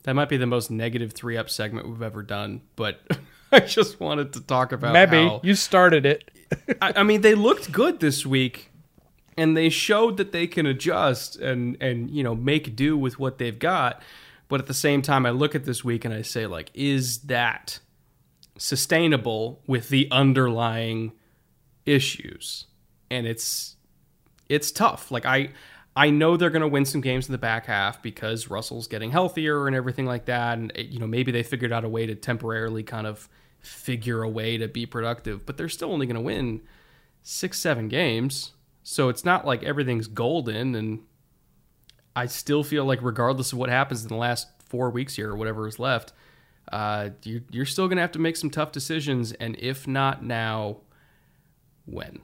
That might be the most negative three up segment we've ever done, but (laughs) I just wanted to talk about Maybe how, you started it. I, I mean, they looked good this week, and they showed that they can adjust and and you know make do with what they've got. But at the same time, I look at this week and I say, like, is that sustainable with the underlying issues? And it's it's tough. Like I I know they're going to win some games in the back half because Russell's getting healthier and everything like that. And, you know, maybe they figured out a way to temporarily kind of figure a way to be productive, but they're still only going to win six, seven games. So it's not like everything's golden. And I still feel like, regardless of what happens in the last four weeks here or whatever is left, uh, you're, you're still going to have to make some tough decisions. And if not now, when?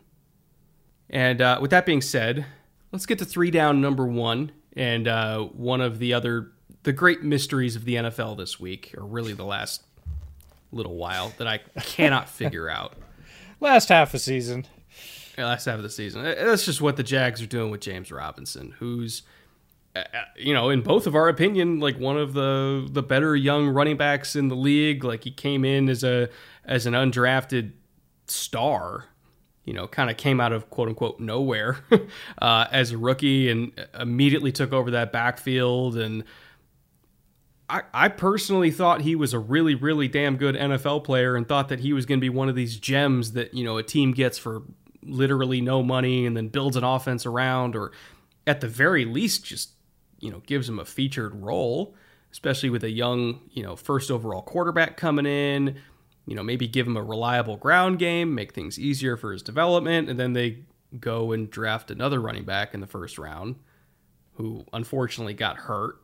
And uh, with that being said, let's get to three down number one and uh, one of the other the great mysteries of the NFL this week, or really the last little while that I cannot (laughs) figure out. Last half of season. Yeah, last half of the season. Uh, That's just what the Jags are doing with James Robinson, who's uh, uh, you know, in both of our opinion, like one of the the better young running backs in the league. Like he came in as a as an undrafted star, you know, kind of came out of quote unquote nowhere (laughs) uh, as a rookie and immediately took over that backfield. And I, I personally thought he was a really, really damn good NFL player and thought that he was going to be one of these gems that, you know, a team gets for literally no money and then builds an offense around, or at the very least, just, you know, gives him a featured role, especially with a young, you know, first overall quarterback coming in you know, maybe give him a reliable ground game, make things easier for his development, and then they go and draft another running back in the first round who unfortunately got hurt.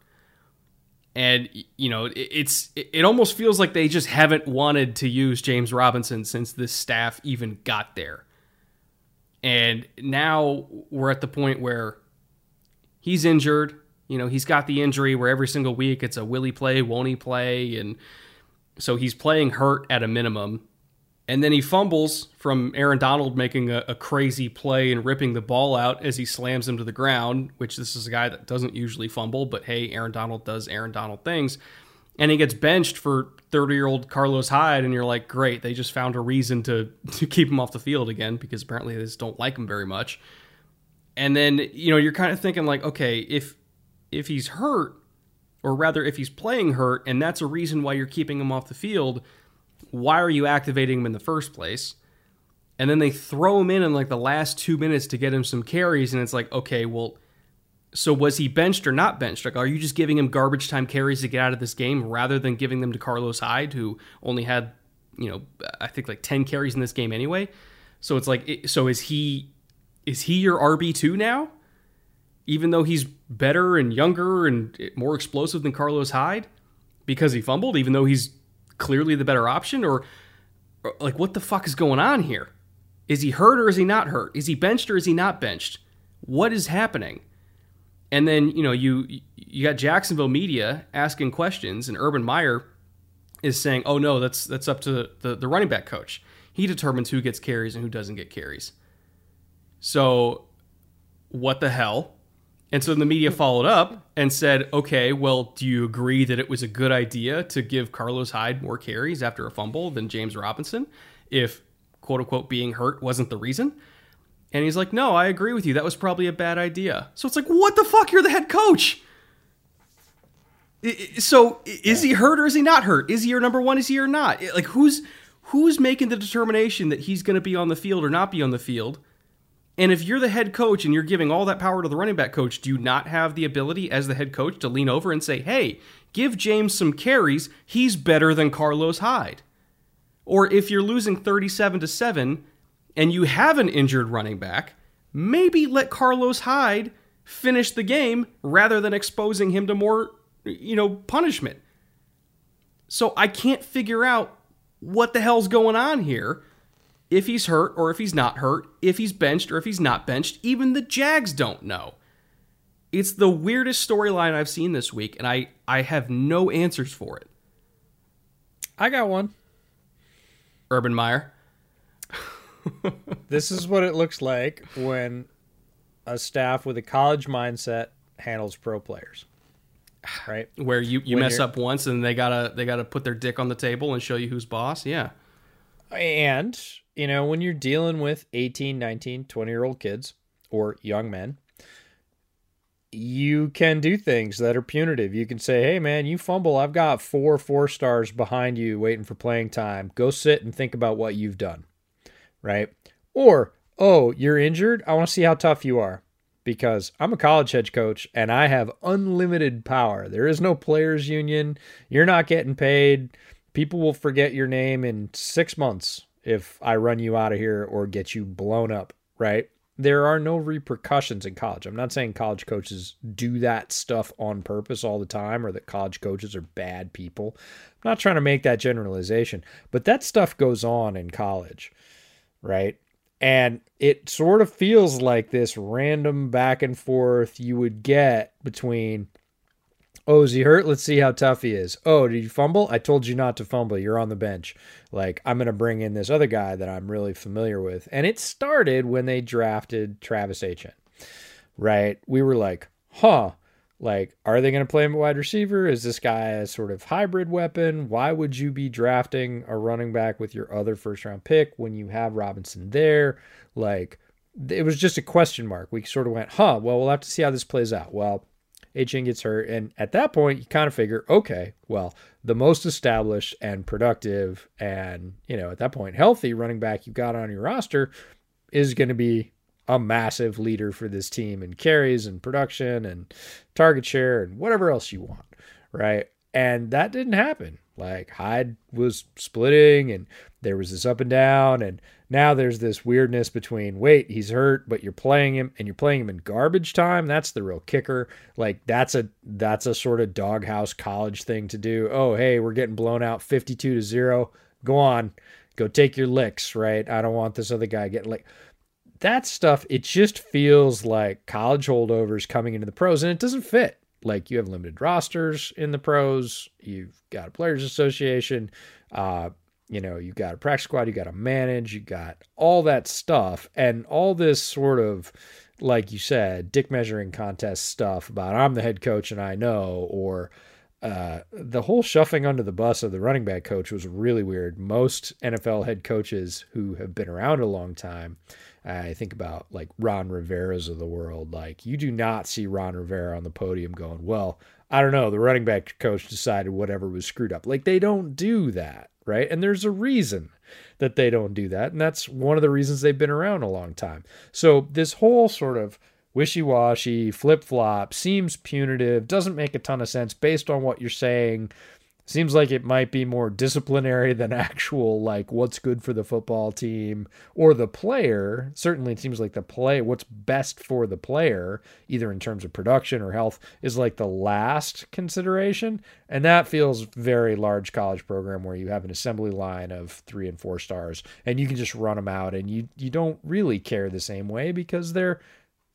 And you know, it's it almost feels like they just haven't wanted to use James Robinson since this staff even got there. And now we're at the point where he's injured. You know, he's got the injury where every single week it's a will he play, won't he play, and so he's playing hurt at a minimum. And then he fumbles from Aaron Donald making a, a, crazy play and ripping the ball out as he slams him to the ground, which this is a guy that doesn't usually fumble, but hey, Aaron Donald does Aaron Donald things. And he gets benched for 30 year old Carlos Hyde, and you're like, great, they just found a reason to, (laughs) to keep him off the field again because apparently they just don't like him very much. And then, you know, you're kind of thinking, like, okay, if if he's hurt, or rather, if he's playing hurt and that's a reason why you're keeping him off the field, why are you activating him in the first place? And then they throw him in in like the last two minutes to get him some carries, and it's like, okay, well, so was he benched or not benched? Like, are you just giving him garbage time carries to get out of this game rather than giving them to Carlos Hyde, who only had, you know, I think like ten carries in this game anyway? So it's like, so is he, is he your RB two now? Even though he's better and younger and more explosive than Carlos Hyde because he fumbled, even though he's clearly the better option? Or, or, like, what the fuck is going on here? Is he hurt or is he not hurt? Is he benched or is he not benched? What is happening? And then you know you you got Jacksonville media asking questions, and Urban Meyer is saying, "Oh no, that's that's up to the, the running back coach. He determines who gets carries and who doesn't get carries." So, what the hell? And so the media followed up and said, okay, well, do you agree that it was a good idea to give Carlos Hyde more carries after a fumble than James Robinson if, quote unquote, being hurt wasn't the reason? And he's like, no, I agree with you. That was probably a bad idea. So it's like, what the fuck? You're the head coach. So is he hurt or is he not hurt? Is he your number one? Is he or not? Like who's who's making the determination that he's going to be on the field or not be on the field? And if you're the head coach and you're giving all that power to the running back coach, do you not have the ability as the head coach to lean over and say, hey, give James some carries? He's better than Carlos Hyde. Or if you're losing 37 to 7 and you have an injured running back, maybe let Carlos Hyde finish the game rather than exposing him to more, you know, punishment. So I can't figure out what the hell's going on here if he's hurt or if he's not hurt, if he's benched or if he's not benched. Even the Jags don't know. It's the weirdest storyline I've seen this week, and I, I have no answers for it. I got one. Urban Meyer. (laughs) this is what it looks like when a staff with a college mindset handles pro players. Right? (sighs) Where you, you When mess you're- up once and they gotta they gotta put their dick on the table and show you who's boss. Yeah. And, you know, when you're dealing with 18, 19, 20 year old kids or young men, you can do things that are punitive. You can say, hey, man, you fumble. I've got four four stars behind you waiting for playing time. Go sit and think about what you've done. Right? Or, oh, you're injured. I want to see how tough you are because I'm a college head coach and I have unlimited power. There is no players union. You're not getting paid. People will forget your name in six months if I run you out of here or get you blown up, right? There are no repercussions in college. I'm not saying college coaches do that stuff on purpose all the time or that college coaches are bad people. I'm not trying to make that generalization, but that stuff goes on in college, right? And it sort of feels like this random back and forth you would get between, oh, is he hurt? Let's see how tough he is. Oh, did you fumble? I told you not to fumble. You're on the bench. Like, I'm going to bring in this other guy that I'm really familiar with. And it started when they drafted Travis Etienne, right? We were like, huh. Like, are they going to play him at wide receiver? Is this guy a sort of hybrid weapon? Why would you be drafting a running back with your other first round pick when you have Robinson there? Like, it was just a question mark. We sort of went, huh, well, we'll have to see how this plays out. Well, Etienne gets hurt. And at that point, you kind of figure, okay, well, the most established and productive and, you know, at that point, healthy running back you got on your roster is going to be a massive leader for this team in carries and production and target share and whatever else you want, right? And that didn't happen. Like Hyde was splitting and there was this up and down and now there's this weirdness between wait, he's hurt, but you're playing him and you're playing him in garbage time. That's the real kicker. Like that's a that's a sort of doghouse college thing to do. Oh, hey, we're getting blown out 52 to 0. Go on. Go take your licks, right? I don't want this other guy getting like that stuff, it just feels like college holdovers coming into the pros, and it doesn't fit. Like you have limited rosters in the pros, you've got a players association, uh, you know, you got a practice squad, you got to manage, you got all that stuff, and all this sort of, like you said, dick measuring contest stuff about I'm the head coach and I know, or uh, the whole shuffling under the bus of the running back coach was really weird. Most NFL head coaches who have been around a long time, I think about like Ron Rivera's of the world. Like you do not see Ron Rivera on the podium going, "Well, I don't know, the running back coach decided whatever was screwed up." Like they don't do that, right? And there's a reason that they don't do that, and that's one of the reasons they've been around a long time. So this whole sort of wishy-washy, flip-flop seems punitive, doesn't make a ton of sense based on what you're saying. Seems like it might be more disciplinary than actual like what's good for the football team or the player. Certainly it seems like the play what's best for the player, either in terms of production or health, is like the last consideration. And that feels very large college program where you have an assembly line of three and four stars and you can just run them out and you you don't really care the same way because they're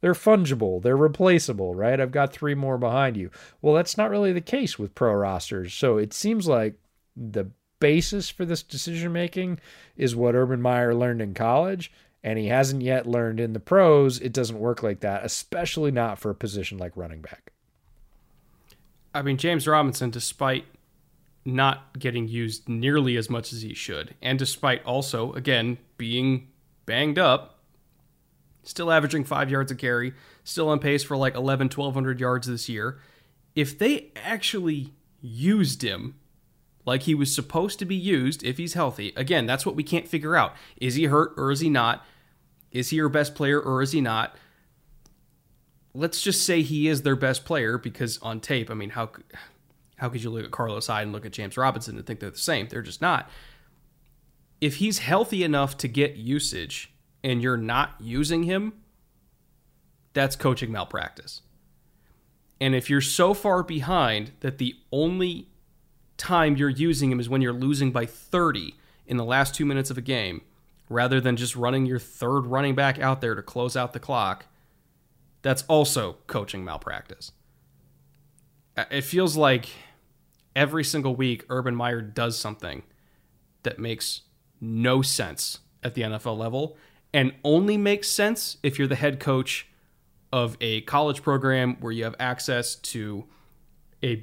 they're fungible, they're replaceable, right? I've got three more behind you. Well, that's not really the case with pro rosters. So it seems like the basis for this decision making is what Urban Meyer learned in college, and he hasn't yet learned in the pros. It doesn't work like that, especially not for a position like running back. I mean, James Robinson, despite not getting used nearly as much as he should, and despite also, again, being banged up, still averaging five yards a carry, still on pace for like 11, 1200 yards this year. If they actually used him like he was supposed to be used, if he's healthy, again, that's what we can't figure out. Is he hurt or is he not? Is he your best player or is he not? Let's just say he is their best player because on tape, I mean, how how could you look at Carlos Hyde and look at James Robinson and think they're the same? They're just not. If he's healthy enough to get usage, and you're not using him, that's coaching malpractice. And if you're so far behind that the only time you're using him is when you're losing by 30 in the last two minutes of a game, rather than just running your third running back out there to close out the clock, that's also coaching malpractice. Uh, it feels like every single week Urban Meyer does something that makes no sense at the NFL level and only makes sense if you're the head coach of a college program where you have access to a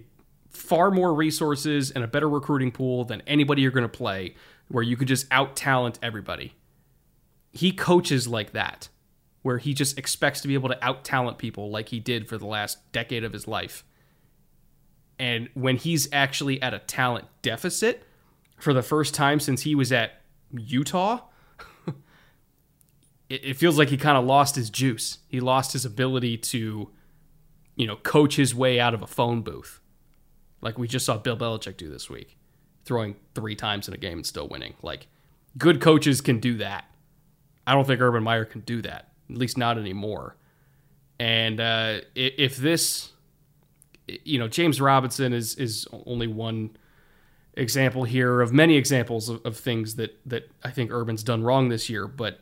far more resources and a better recruiting pool than anybody you're going to play where you could just out talent everybody. He coaches like that where he just expects to be able to out talent people like he did for the last decade of his life. And when he's actually at a talent deficit for the first time since he was at Utah, it, it feels like he kind of lost his juice. He lost his ability to, you know, coach his way out of a phone booth, like we just saw Bill Belichick do this week, throwing three times in a game and still winning. Like, good coaches can do that. I don't think Urban Meyer can do that, at least not anymore. And uh, if this, you know, James Robinson is is only one example here of many examples of, of things that that I think Urban's done wrong this year, but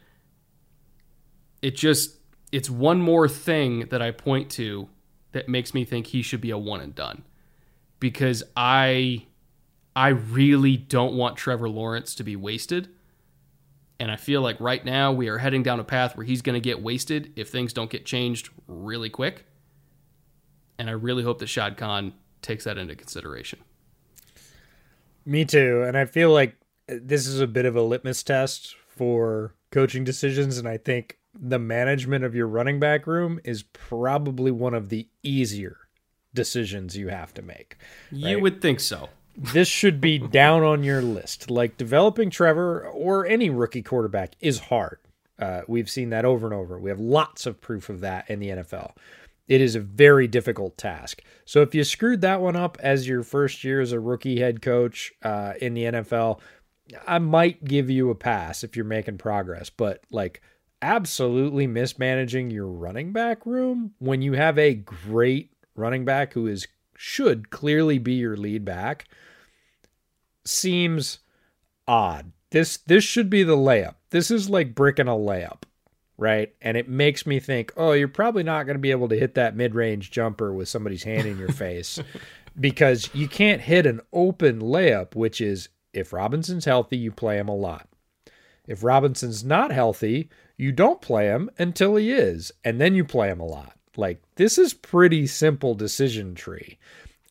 it just it's one more thing that I point to that makes me think he should be a one and done. Because I I really don't want Trevor Lawrence to be wasted. And I feel like right now we are heading down a path where he's going to get wasted if things don't get changed really quick. And I really hope that Shad Khan takes that into consideration. Me too. And I feel like this is a bit of a litmus test for coaching decisions. And I think the management of your running back room is probably one of the easier decisions you have to make. Right? You would think so. this should be (laughs) down on your list. Like developing Trevor or any rookie quarterback is hard. Uh, we've seen that over and over. We have lots of proof of that in the NFL. It is a very difficult task. So if you screwed that one up as your first year as a rookie head coach uh, in the NFL, I might give you a pass if you're making progress. But like absolutely mismanaging your running back room when you have a great running back who is should clearly be your lead back seems odd. This this should be the layup. This is like bricking a layup, right? And it makes me think, "Oh, you're probably not going to be able to hit that mid-range jumper with somebody's hand in your (laughs) face." because you can't hit an open layup, which is if Robinson's healthy, you play him a lot. If Robinson's not healthy, you don't play him until he is, and then you play him a lot. Like this is pretty simple decision tree.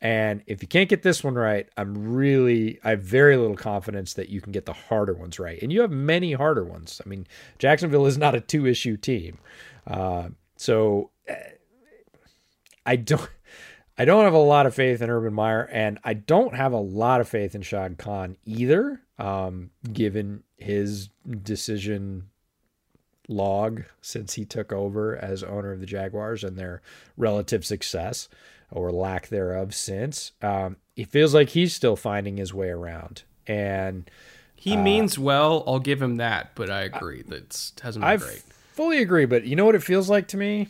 And if you can't get this one right, I'm really, I have very little confidence that you can get the harder ones right. And you have many harder ones. I mean, Jacksonville is not a two issue team. Uh, so eh, I don't, I don't have a lot of faith in Urban Meyer, and I don't have a lot of faith in Shad Khan either, um, given his decision log since he took over as owner of the Jaguars and their relative success or lack thereof since. Um, it feels like he's still finding his way around. And he uh, means well. I'll give him that, but I agree that hasn't been I great. Fully agree, but you know what it feels like to me?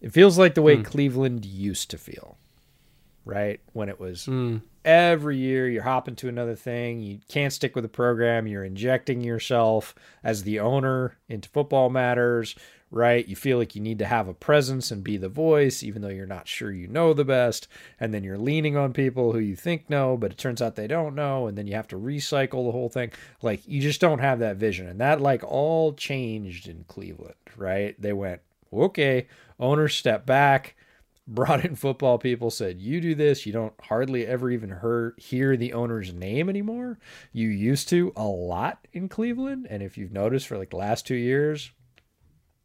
It feels like the way mm. Cleveland used to feel, right? When it was mm every year you're hopping to another thing. You can't stick with the program. You're injecting yourself as the owner into football matters, right? You feel like you need to have a presence and be the voice, even though you're not sure you know the best. And then you're leaning on people who you think know, but it turns out they don't know. And then you have to recycle the whole thing. Like you just don't have that vision. And that like all changed in Cleveland, right? They went, okay, owners step back brought in football people said you do this you don't hardly ever even hear, hear the owner's name anymore you used to a lot in cleveland and if you've noticed for like the last two years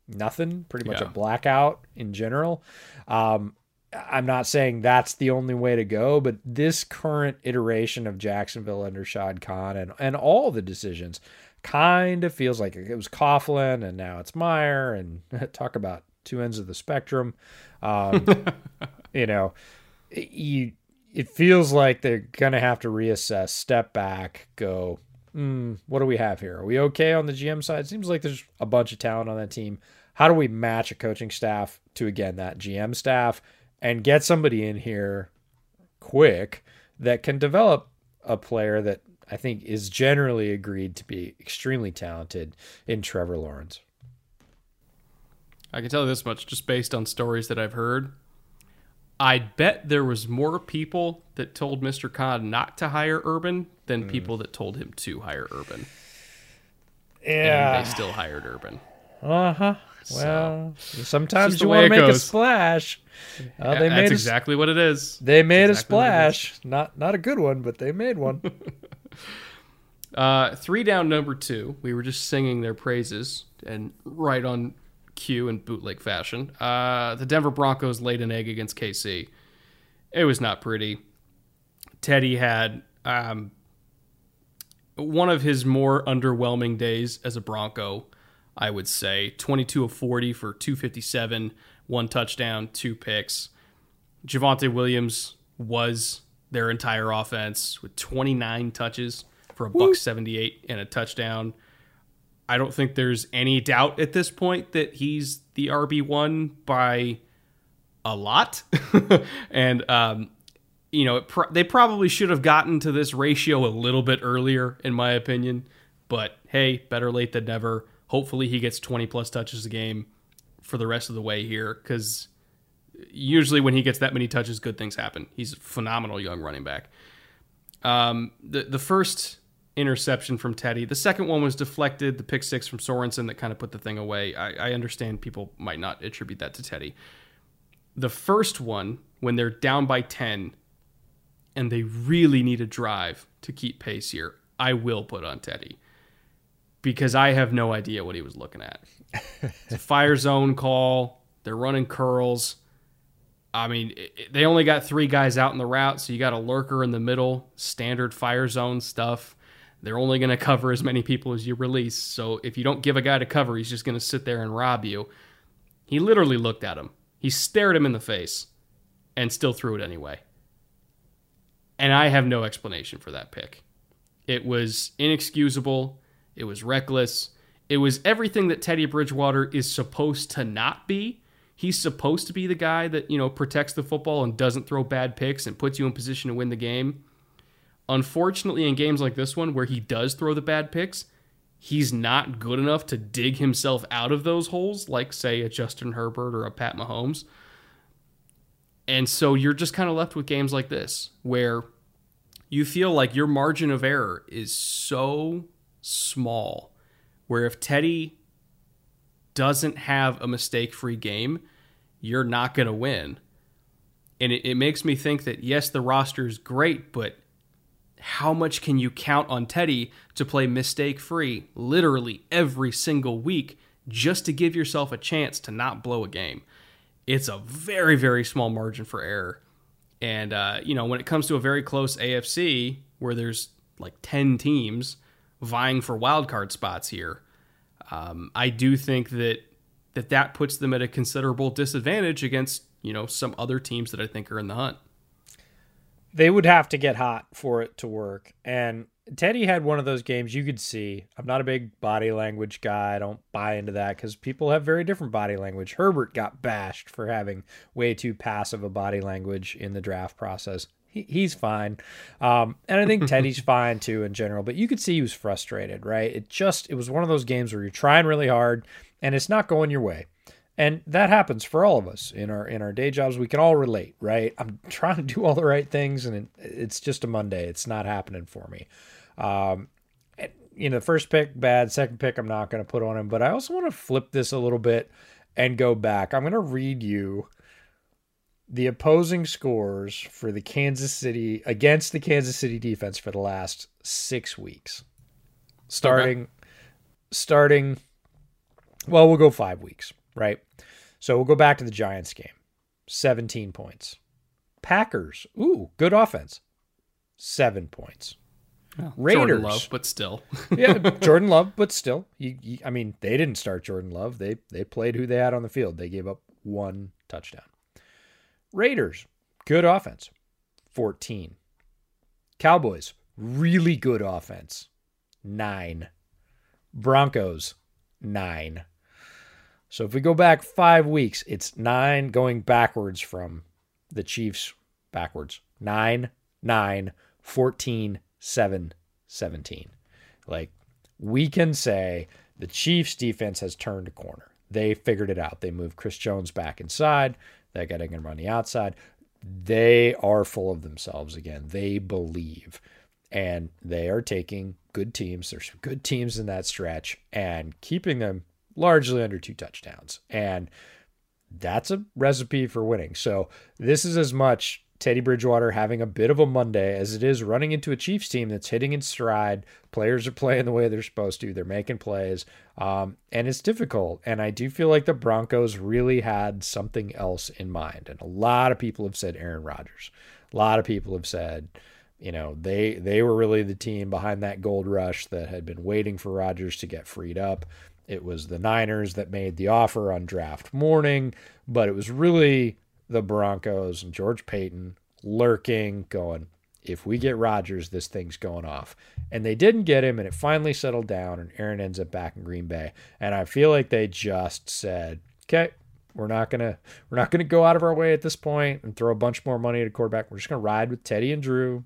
nothing pretty much yeah. a blackout in general um, i'm not saying that's the only way to go but this current iteration of jacksonville under shad khan and, and all the decisions kind of feels like it was coughlin and now it's meyer and (laughs) talk about two ends of the spectrum um, (laughs) you know, you it feels like they're gonna have to reassess, step back, go. Mm, what do we have here? Are we okay on the GM side? Seems like there's a bunch of talent on that team. How do we match a coaching staff to again that GM staff and get somebody in here quick that can develop a player that I think is generally agreed to be extremely talented in Trevor Lawrence. I can tell you this much just based on stories that I've heard. I bet there was more people that told Mr. Khan not to hire Urban than Hmm. people that told him to hire Urban. Yeah. And they still hired Urban. Uh huh. Well, sometimes you want to it make a splash. Uh, they That's made a, exactly what it is. they made exactly a splash. Not not a good one, but they made one. (laughs) Uh, three down, number two. We were just singing their praises and right on cue in bootleg fashion. Uh, the Denver Broncos laid an egg against KC. It was not pretty. Teddy had um, one of his more underwhelming days as a Bronco, I would say. 22 of 40 for 257, one touchdown, two picks. Javonte Williams was their entire offense with 29 touches for a buck 78 and a touchdown. I don't think there's any doubt at this point that he's the RB1 by a lot. (laughs) and um, you know, pro- they probably should have gotten to this ratio a little bit earlier in my opinion, but hey, better late than never. Hopefully he gets 20 plus touches a game for the rest of the way here cuz usually when he gets that many touches, good things happen. He's a phenomenal young running back. Um, the the first interception from Teddy, the second one was deflected. The pick six from Sorensen that kind of put the thing away. I, I understand people might not attribute that to Teddy. The first one, when they're down by ten, and they really need a drive to keep pace here, I will put on Teddy because I have no idea what he was looking at. It's a (laughs) fire zone call. They're running curls. I mean, it- they only got three guys out in the route, so you got a lurker in the middle, standard fire zone stuff. They're only going to cover as many people as you release. So if you don't give a guy to cover, he's just going to sit there and rob you. He literally looked at him. He stared him in the face and still threw it anyway. And I have no explanation for that pick. It was inexcusable. It was reckless. It was everything that Teddy Bridgewater is supposed to not be. He's supposed to be the guy that, you know, protects the football and doesn't throw bad picks and puts you in position to win the game. Unfortunately, in games like this one where he does throw the bad picks, he's not good enough to dig himself out of those holes, like, say, a Justin Herbert or a Pat Mahomes. And so you're just kind of left with games like this where you feel like your margin of error is so small. Where if Teddy doesn't have a mistake free game, you're not going to win. And it, it makes me think that, yes, the roster is great, but how much can you count on Teddy to play mistake free literally every single week just to give yourself a chance to not blow a game? It's a very, very small margin for error. And, uh, you know, when it comes to a very close AFC where there's like 10 teams vying for wildcard spots here, um, I do think that, that that puts them at a considerable disadvantage against, you know, some other teams that I think are in the hunt. They would have to get hot for it to work. And Teddy had one of those games you could see. I'm not a big body language guy. I don't buy into that because people have very different body language. Herbert got bashed for having way too passive a body language in the draft process. He, he's fine. Um, and I think (laughs) Teddy's fine too in general, but you could see he was frustrated, right? It just, it was one of those games where you're trying really hard and it's not going your way and that happens for all of us in our in our day jobs. We can all relate right? I'm (laughs) trying to do all the right things and it, it's just a monday. It's not happening for me. Um and, you know the first pick bad. Second pick i'm not going to put on him. But i also want to flip this a little bit and go back. I'm going to read you the opposing scores for the kansas city against the kansas city defense for the last six weeks. Starting starting well we'll go five weeks right so we'll go back to the Giants game. 17 points. Packers, ooh, good offense. 7 points. Raiders. (laughs) (laughs) Jordan Love, but still. yeah, Jordan Love, but still, you, you, I mean, they didn't start Jordan Love. They they played who they had on the field. They gave up one touchdown. Raiders, good offense. 14. Cowboys, really good offense. 9. Broncos, 9. So if we go back five weeks, it's nine going backwards from the Chiefs backwards. Nine, nine, 14, 7, 17. Like we can say the Chiefs defense has turned a corner. they figured it out. They moved Chris Jones back inside. That guy can run the outside. They are full of themselves again. They believe. And they are taking good teams. There's some good teams in that stretch and keeping them largely under two touchdowns. And that's a recipe for winning. So this is as much Teddy Bridgewater having a bit of a Monday as it is running into a Chiefs team that's hitting in stride. Players are playing the way they're supposed to. They're making plays, um, and it's difficult. And I do feel like the Broncos really had something else in mind. And a lot of people have said Aaron Rodgers. A lot of people have said, you know, they they were really the team behind that gold rush that had been waiting for Rodgers to get freed up. It was the Niners that made the offer on draft morning, but it was really the Broncos and George Paton lurking, going, if we get Rodgers, this thing's going off. And they didn't get him, and it finally settled down, and Aaron ends up back in Green Bay. And I feel like they just said, okay, we're not gonna we're not gonna go out of our way at this point and throw a bunch more money at a quarterback. We're just gonna ride with Teddy and Drew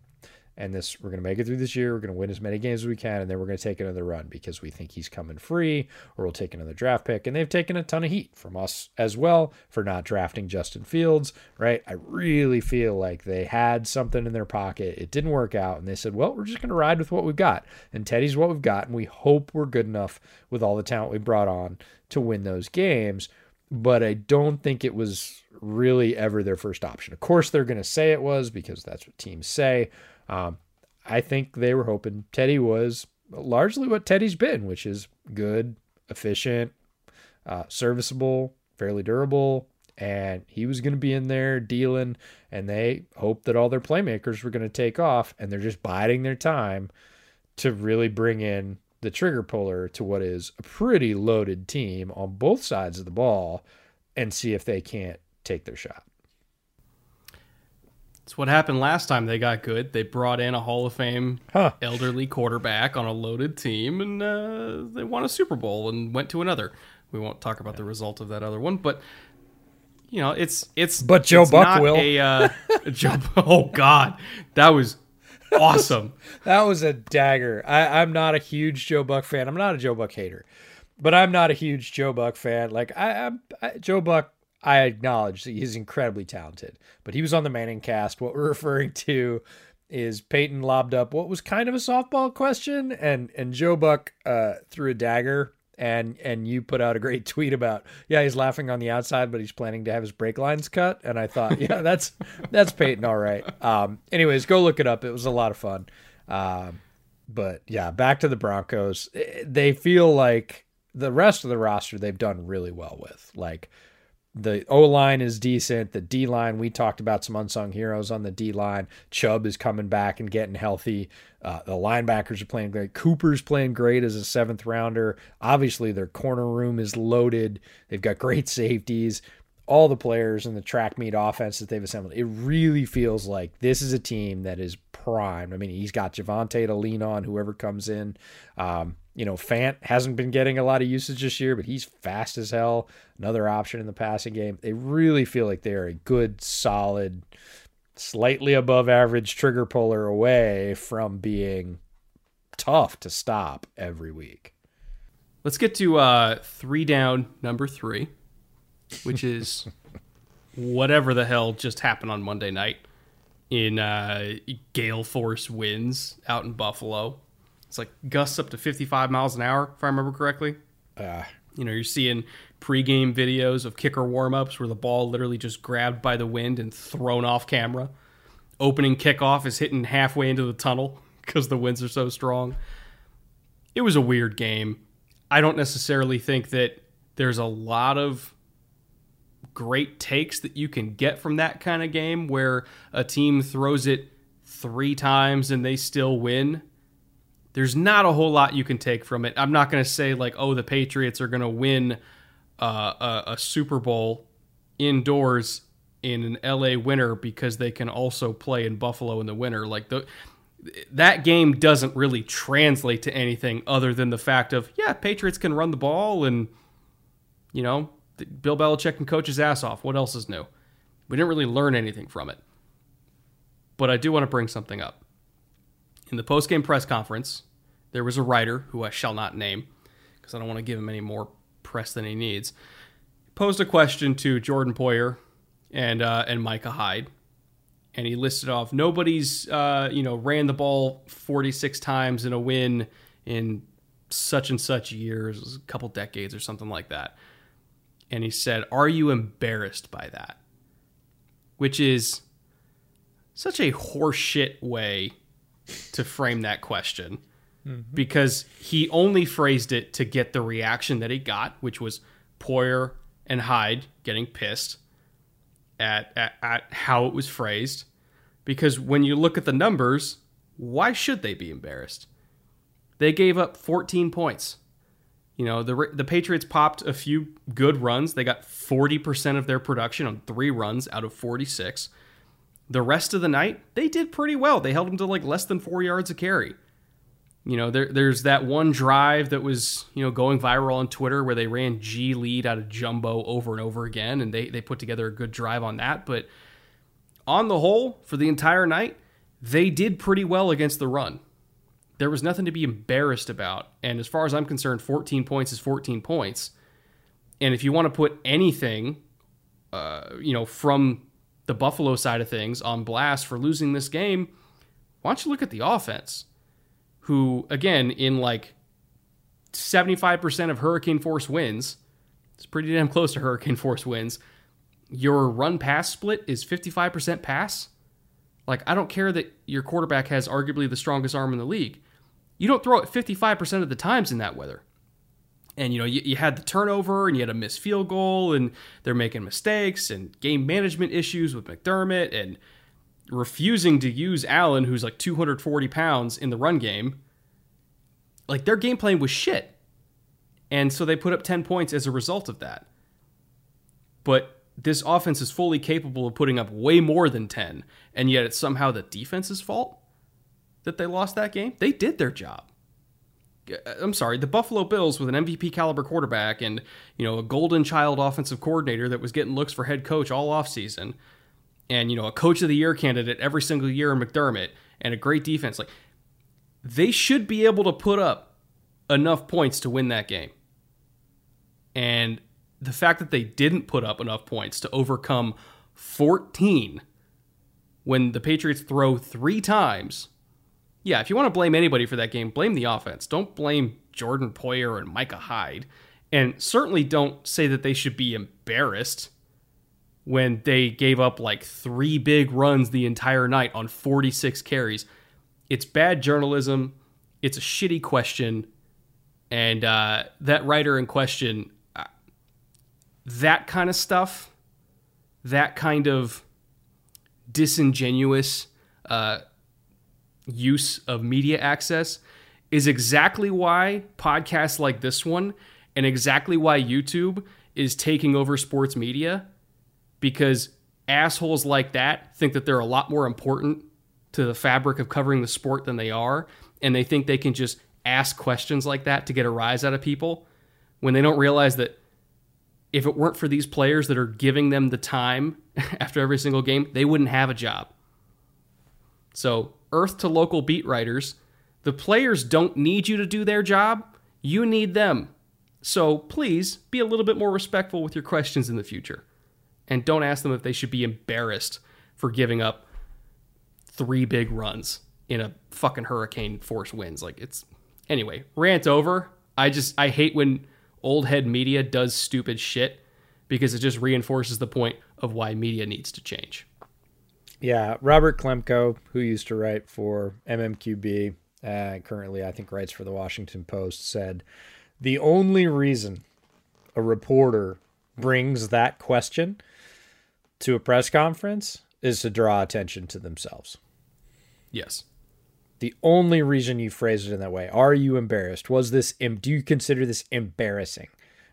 and this we're going to make it through this year. We're going to win as many games as we can, and then we're going to take another run because we think he's coming free, or we'll take another draft pick. And they've taken a ton of heat from us as well for not drafting Justin Fields. Right? I really feel like they had something in their pocket. It didn't work out, and they said, "Well, we're just going to ride with what we've got." And Teddy's what we've got, and we hope we're good enough with all the talent we brought on to win those games. But I don't think it was really ever their first option. Of course, they're going to say it was because that's what teams say. Um, I think they were hoping Teddy was largely what Teddy's been, which is good, efficient, uh, serviceable, fairly durable, and he was going to be in there dealing. And they hoped that all their playmakers were going to take off, and they're just biding their time to really bring in the trigger puller to what is a pretty loaded team on both sides of the ball and see if they can't take their shot. It's what happened last time they got good. They brought in a Hall of Fame Huh. elderly quarterback on a loaded team, and uh, they won a Super Bowl and went to another. We won't talk about the result of that other one, but you know, it's it's. But Joe it's Buck not will. A, uh, (laughs) Joe, oh God, that was awesome. (laughs) That was a dagger. I, I'm not a huge Joe Buck fan. I'm not a Joe Buck hater, but I'm not a huge Joe Buck fan. Like I, I'm I, Joe Buck. I acknowledge that he's incredibly talented, but he was on the Manning cast. What we're (laughs) referring to is Peyton lobbed up what was kind of a softball question, and and Joe Buck uh, threw a dagger. And and you put out a great (laughs) tweet about yeah he's laughing on the outside but he's planning to have his brake lines cut and I thought yeah (laughs) that's that's Peyton all right um anyways go look it up it was a lot of fun um but yeah, back to the Broncos. Eh, They feel like the rest of the roster they've done really well with. Like the O line is decent. The D line, we talked about some unsung heroes on the D line. Chubb is coming back and getting healthy. Uh, the linebackers are playing great. Cooper's playing great as a seventh rounder. Obviously, their corner room is loaded. They've got great safeties. All the players in the track meet offense that they've assembled. It really feels like this is a team that is primed. I mean, he's got Javonte to lean on, whoever comes in. Um, you know, Fant hasn't been getting a lot of usage this year, but he's fast as hell. Another option in the passing game. They really feel like they're a good, solid, slightly above average trigger puller away from being tough to stop every week. Let's get to uh, three down, number three, which is (laughs) whatever the hell just happened on Monday night in uh, gale force winds out in Buffalo. It's like gusts up to 55 miles an hour, if I remember correctly. Uh, You know, you're seeing pregame videos of kicker warmups where the ball literally just grabbed by the wind and thrown off camera. Opening kickoff is hitting halfway into the tunnel (laughs) because the winds are so strong. It was a weird game. I don't necessarily think that there's a lot of great takes that you can get from that kind of game where a team throws it three times and they still win there's not a whole lot you can take from it. I'm not going to say like, oh, the Patriots are going to win uh, a, a Super Bowl indoors in an LA winter because they can also play in Buffalo in the winter. Like the that game doesn't really translate to anything other than the fact of yeah, Patriots can run the ball and you know Bill Belichick can coach his ass off. What else is new? We didn't really learn anything from it. But I do want to bring something up. In the post-game press conference, there was a writer who I shall not name because I don't want to give him any more press than he needs. Posed a question to Jordan Poyer and uh, and Micah Hyde, and he listed off nobody's uh, you know ran the ball 46 times in a win in such and such years, a couple decades or something like that. And he said, "Are you embarrassed by that?" Which is such a horseshit way to frame that question mm-hmm. because he only phrased it to get the reaction that he got, which was Poyer and Hyde getting pissed at, at, at how it was phrased. Because when you look at the numbers, why should they be embarrassed? They gave up 14 points. You know, the the Patriots popped a few good runs. They got 40% of their production on 3 runs out of 46. The rest of the night, they did pretty well. They held them to like less than 4 yards a carry. You know, there, there's that one drive that was, you know, going viral on Twitter where they ran G lead out of jumbo over and over again, and they, they put together a good drive on that. But on the whole, for the entire night, they did pretty well against the run. There was nothing to be embarrassed about. And as far as I'm concerned, 14 points is 14 points. And if you want to put anything, uh, you know, from the Buffalo side of things on blast for losing this game, why don't you look at the offense? who, again, in like 75% of hurricane force wins, it's pretty damn close to hurricane force wins. Your run pass split is 55% pass. Like, I don't care that your quarterback has arguably the strongest arm in the league. You don't throw it 55% of the times in that weather. And, you know, you, you had the turnover and you had a missed field goal and they're making mistakes and game management issues with McDermott and refusing to use Allen, who's like 240 pounds in the run game, like their game plan was shit. And so they put up 10 points as a result of that. But this offense is fully capable of putting up way more than 10, and yet it's somehow the defense's fault that they lost that game. They did their job. Uh, I'm sorry, the Buffalo Bills with an MVP caliber quarterback and, you know, a golden child offensive coordinator that was getting looks for head coach all offseason and you know a coach of the year candidate every single year in McDermott and a great defense like they should be able to put up enough points to win that game. And the fact that they didn't put up enough points to overcome 14 when the Patriots throw 3 times. Yeah, if you want to blame anybody for that game, blame the offense. Don't blame Jordan Poyer and Micah Hyde. And certainly don't say that they should be embarrassed when they gave up like three big runs the entire night on 46 carries. It's bad journalism. It's a shitty question. And uh, that writer in question, uh, that kind of stuff, that kind of disingenuous uh, use of media access is exactly why podcasts like this one and exactly why YouTube is taking over sports media because assholes like that think that they're a lot more important to the fabric of covering the sport than they are. And they think they can just ask questions like that to get a rise out of people when they don't realize that if it weren't for these players that are giving them the time (laughs) after every single game, they wouldn't have a job. So, earth to local beat writers, the players don't need you to do their job, you need them. So, please be a little bit more respectful with your questions in the future and don't ask them if they should be embarrassed for giving up three big runs in a fucking hurricane force winds. Like it's anyway, rant over. I just I hate when old head media does stupid shit because it just reinforces the point of why media needs to change. Yeah, Robert Klemko, who used to write for MMQB, uh, currently I think writes for the Washington Post, said the only reason a reporter brings that question to a press conference is to draw attention to themselves. Yes. The only reason you phrase it in that way, are you embarrassed? Was this do you consider this embarrassing?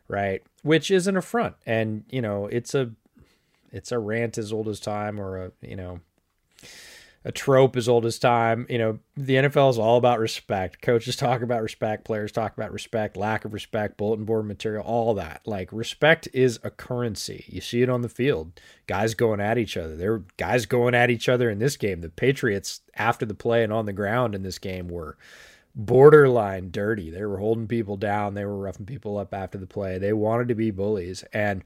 Right? Which is an affront. And, you know, it's a it's a rant as old as time or a, you know, a trope as old as time. You know, the NFL is all about respect. Coaches talk about respect, players talk about respect, lack of respect, bulletin board material, all that. Like respect is a currency. You see it on the field. Guys going at each other. There were guys going at each other in this game. The Patriots after the play and on the ground in this game were borderline dirty. They were holding people down. They were roughing people up after the play. They wanted to be bullies. And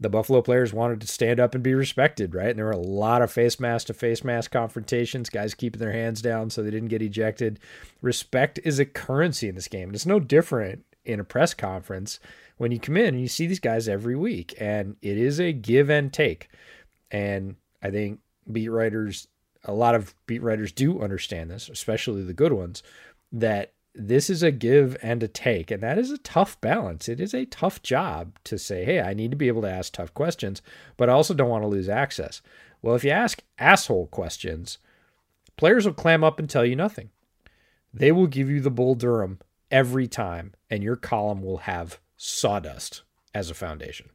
the Buffalo players wanted to stand up and be respected, right? And there were a lot of face mask to face mask confrontations, guys keeping their hands down so they didn't get ejected. Respect is a currency in this game. And it's no different in a press conference when you come in and you see these guys every week. And it is a give and take. And I think beat writers, a lot of beat writers do understand this, especially the good ones, that this is a give and a take, and that is a tough balance. It is a tough job to say, hey, I need to be able to ask tough questions, but I also don't want to lose access. Well, if you ask asshole questions, players will clam up and tell you nothing. They will give you the Bull Durham every time, and your column will have sawdust as a foundation.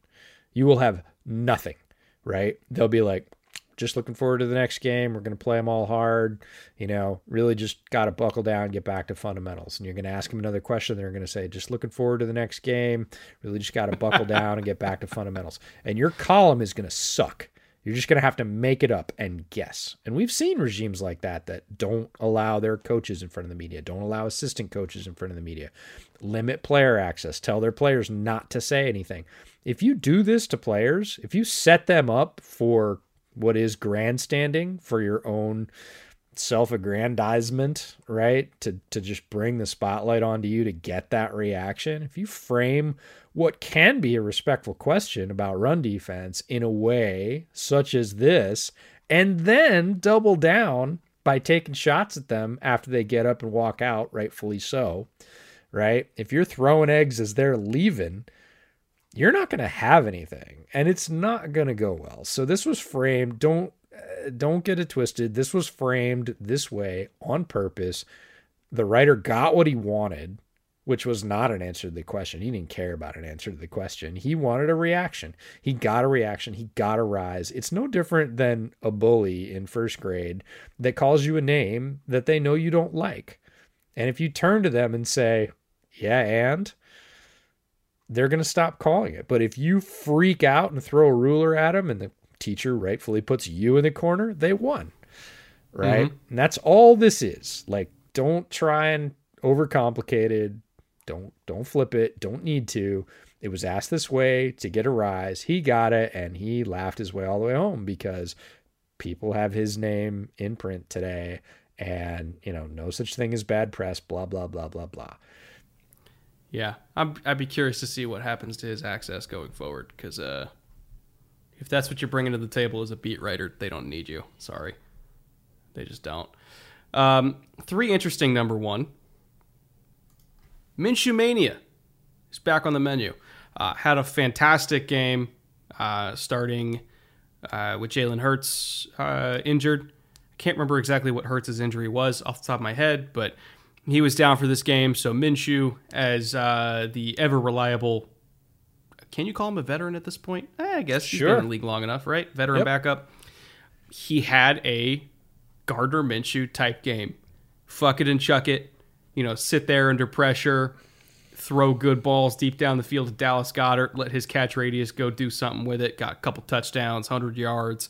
You will have nothing, right? They'll be like, just looking forward to the next game. We're going to play them all hard. You know, really just got to buckle down, get back to fundamentals. And you're going to ask them another question. They're going to say, just looking forward to the next game. Really just got to buckle down and get back to fundamentals. And your column is going to suck. You're just going to have to make it up and guess. And we've seen regimes like that that don't allow their coaches in front of the media, don't allow assistant coaches in front of the media, limit player access, tell their players not to say anything. If you do this to players, if you set them up for what is grandstanding for your own self-aggrandizement, right? To to just bring the spotlight onto you to get that reaction. If you frame what can be a respectful question about run defense in a way such as this and then double down by taking shots at them after they get up and walk out, rightfully so, right? If you're throwing eggs as they're leaving, you're not going to have anything and it's not going to go well. So this was framed don't uh, don't get it twisted. This was framed this way on purpose. The writer got what he wanted, which was not an answer to the question. He didn't care about an answer to the question. He wanted a reaction. He got a reaction. He got a rise. It's no different than a bully in first grade that calls you a name that they know you don't like. And if you turn to them and say, "Yeah, and," they're going to stop calling it. But if you freak out and throw a ruler at them and the teacher rightfully puts you in the corner, they won. Right? Mm-hmm. And that's all this is. Like don't try and overcomplicate it. Don't don't flip it. Don't need to. It was asked this way to get a rise. He got it and he laughed his way all the way home because people have his name in print today and, you know, no such thing as bad press, blah blah blah blah blah. Yeah, i would be curious to see what happens to his access going forward because uh, if that's what you're bringing to the table as a beat writer, they don't need you. Sorry, they just don't. Um, three interesting number one. Minshew Mania is back on the menu. Uh, had a fantastic game uh, starting uh, with Jalen Hurts uh, injured. I can't remember exactly what Hurts' injury was off the top of my head, but he was down for this game. So Minshew, as uh, the ever reliable, can you call him a veteran at this point? Eh, I guess he's sure. been in the league long enough, right? Veteran yep. backup. He had a Gardner Minshew type game. Fuck it and chuck it. You know, sit there under pressure, throw good balls deep down the field to Dallas Goedert, let his catch radius go do something with it. Got a couple touchdowns, 100 yards.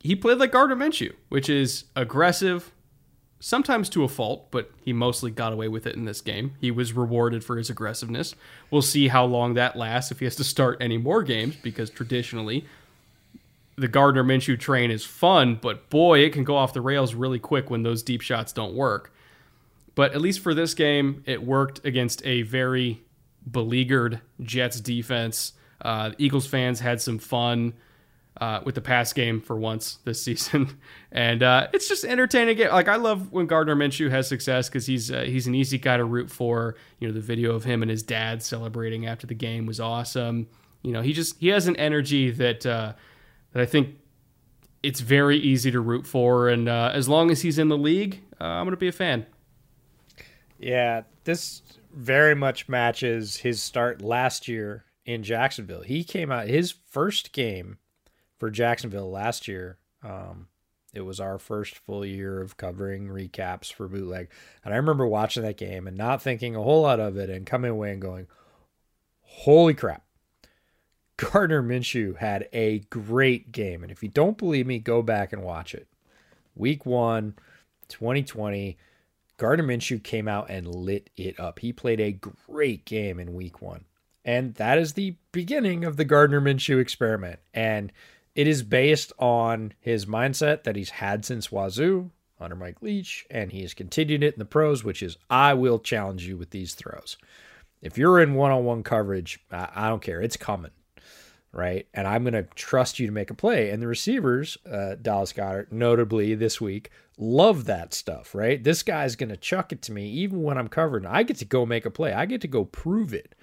He played like Gardner Minshew, which is aggressive, sometimes to a fault, but he mostly got away with it in this game. He was rewarded for his aggressiveness. We'll see how long that lasts if he has to start any more games, because traditionally, the Gardner Minshew train is fun, but boy, it can go off the rails really quick when those deep shots don't work. But at least for this game, it worked against a very beleaguered Jets defense. Uh, Eagles fans had some fun uh, with the pass game for once this (laughs) season, and uh, it's just entertaining. Like I love when Gardner Minshew has success because he's uh, he's an easy guy to root for. You know, the video of him and his dad celebrating after the game was awesome. You know, he just he has an energy that uh, that I think it's very easy to root for, and uh, as long as he's in the league, uh, I'm gonna be a fan. Yeah, this very much matches his start last year in Jacksonville. He came out his first game for Jacksonville last year. Um, it was our first full year of covering recaps for bootleg. And I remember watching that game and not thinking a whole lot of it and coming away and going, holy crap. (laughs) Gardner Minshew had a great game. And if you don't believe me, go back and watch it. Week one, 2020, Gardner Minshew came out and lit it up. He played a great game in week one. And that is the beginning of the Gardner Minshew experiment. And it is based on his mindset that he's had since Wazoo under Mike Leach, and he has continued it in the pros, which is I will challenge you with these throws. If you're in one on one coverage, I, I, don't care. It's coming, right? And I'm going to trust you to make a play. And the receivers, uh, Dallas Goedert, notably this week, love that stuff, right? This guy's going to chuck it to me even when I'm covered. I get to go make a play, I get to go prove it.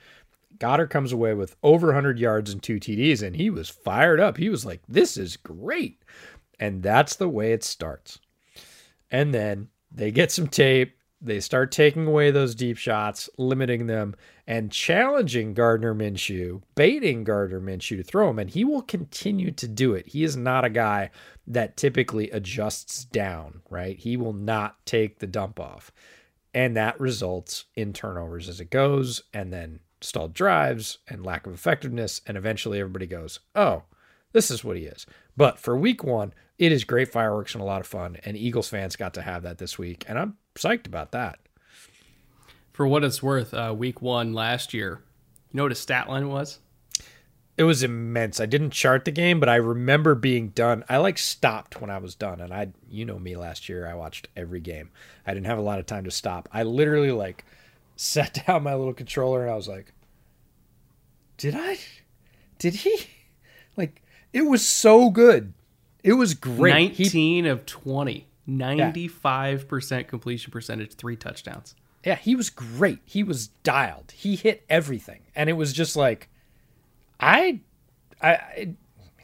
Goedert comes away with over 100 yards and two TDs, and he was fired up. He was like, This is great. And that's the way it starts. And then they get some tape. They start taking away those deep shots, limiting them, and challenging Gardner Minshew, baiting Gardner Minshew to throw him. And he will continue to do it. He is not a guy that typically adjusts down, right? He will not take the dump off. And that results in turnovers as it goes. And then stalled drives and lack of effectiveness. And eventually everybody goes, oh, this is what he is. But for week one, it is great fireworks and a lot of fun. And Eagles fans got to have that this week. And I'm psyched about that. For what it's worth, uh, week one last year, you know what his stat line was? It was immense. I didn't chart the game, but I remember being done. I like stopped when I was done, and I, you know me, last year I watched every game. I didn't have a lot of time to stop. I literally like set (laughs) down my little controller and I was like, did I? Did he? (laughs) Like, it was so good. It was great. 19 he, of 20. 95% yeah. completion percentage, three touchdowns. Yeah, he was great. He was dialed. He hit everything. And it was just like, I, I, I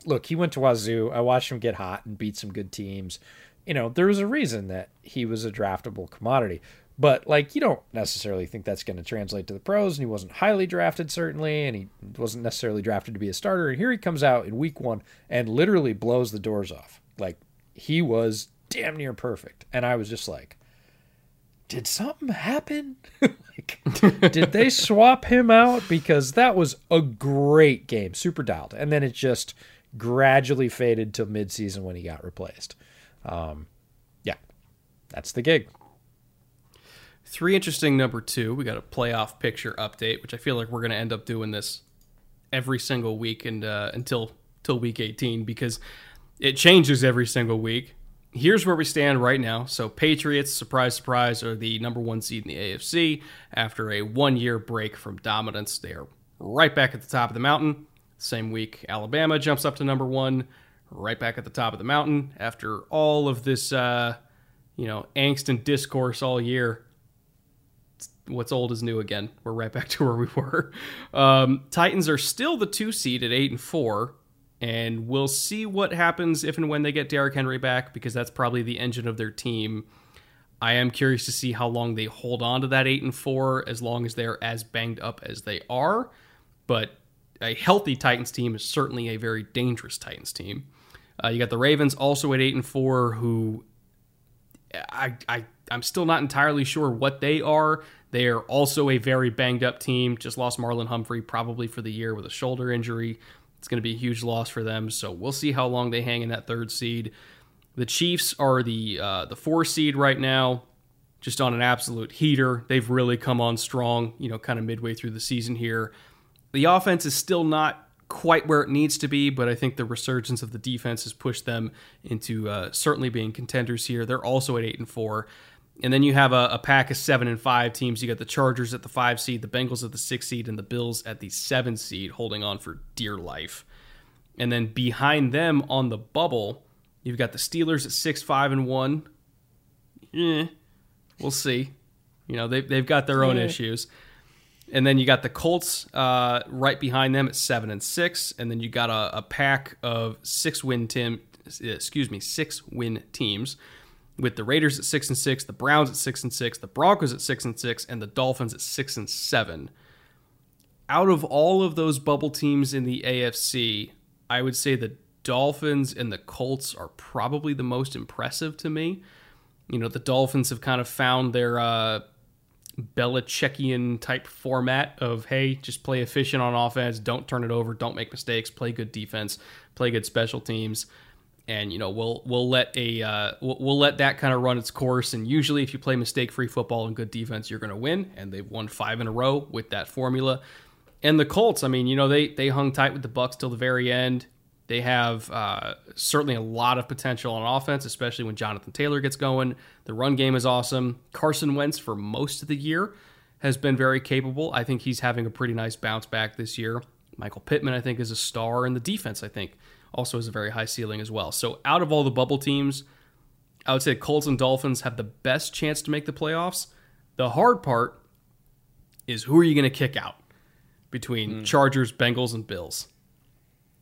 look, he went to Wazoo. I watched him get hot and beat some good teams. You know, there was a reason that he was a draftable commodity. But like you don't necessarily think that's going to translate to the pros, and he wasn't highly drafted certainly, and he wasn't necessarily drafted to be a starter. And here he comes out in week one and literally blows the doors off. Like he was damn near perfect, and I was just like, did something happen? (laughs) like, did they (laughs) swap him out? Because that was a great game, super dialed, and then it just gradually faded till midseason when he got replaced. Um, yeah, that's the gig. Three interesting number two. We got a playoff picture update, which I feel like we're going to end up doing this every single week and uh, until till week 18 because it changes every single week. Here's where we stand right now. So Patriots, surprise, surprise, are the number one seed in the AFC after a one-year break from dominance. They are right back at the top of the mountain. Same week, Alabama jumps up to number one, right back at the top of the mountain after all of this, uh, you know, angst and discourse all year what's old is new again. We're right back (laughs) to where we were. Um, Titans are still the two seed at eight and four, and we'll see what happens if and when they get Derrick Henry back because that's probably the engine of their team. I am curious to see how long they hold on to that eight and four, as long as they're as banged up as they are. But a healthy Titans team is certainly a very dangerous Titans team. Uh, you got the Ravens also at eight and four, who I, I I'm still not entirely sure what they are. They are also a very banged up team. Just lost Marlon Humphrey probably for the year with a shoulder injury. It's going to be a huge loss for them. So we'll see how long they hang in that third seed. The Chiefs are the uh, the four seed right now, just on an absolute heater. They've really come on strong. You know, kind of midway through the season here. The offense is still not quite where it needs to be, but I think the resurgence of the defense has pushed them into uh, certainly being contenders here. They're also at eight and four. And then you have a, a, pack of seven and five teams. You got the Chargers at the five seed, the Bengals at the six seed, and the Bills at the seven seed, holding on for dear life. And then behind them on the bubble, you've got the Steelers at six, five, and one. Eh, we'll see. You know, they've, they've got their own yeah. issues. And then you got the Colts uh, right behind them at seven and six. And then you got a, a pack of six win team, excuse me, six win teams with the Raiders at six and six, the Browns at six and six, the Broncos at six and six, and the Dolphins at six and seven. Out of all of those bubble teams in the AFC, I would say the Dolphins and the Colts are probably the most impressive to me. You know, the Dolphins have kind of found their uh, Belichickian type format of hey, just play efficient on offense, don't turn it over, don't make mistakes, play good defense, play good special teams and you know we'll we'll let a uh, we'll, we'll let that kind of run its course. And usually, if you play mistake-free football and good defense, you're going to win. And they've won five in a row with that formula. And the Colts, I mean, you know, they they hung tight with the Bucs till the very end. They have uh, certainly a lot of potential on offense, especially when Jonathan Taylor gets going. The run game is awesome. Carson Wentz, for most of the year, has been very capable. I think he's having a pretty nice bounce back this year. Michael Pittman, I think, is a star, and the defense, I think, also has a very high ceiling as well. So, out of all the bubble teams, I would say Colts and Dolphins have the best chance to make the playoffs. The hard part is who are you going to kick out between mm. Chargers, Bengals, and Bills?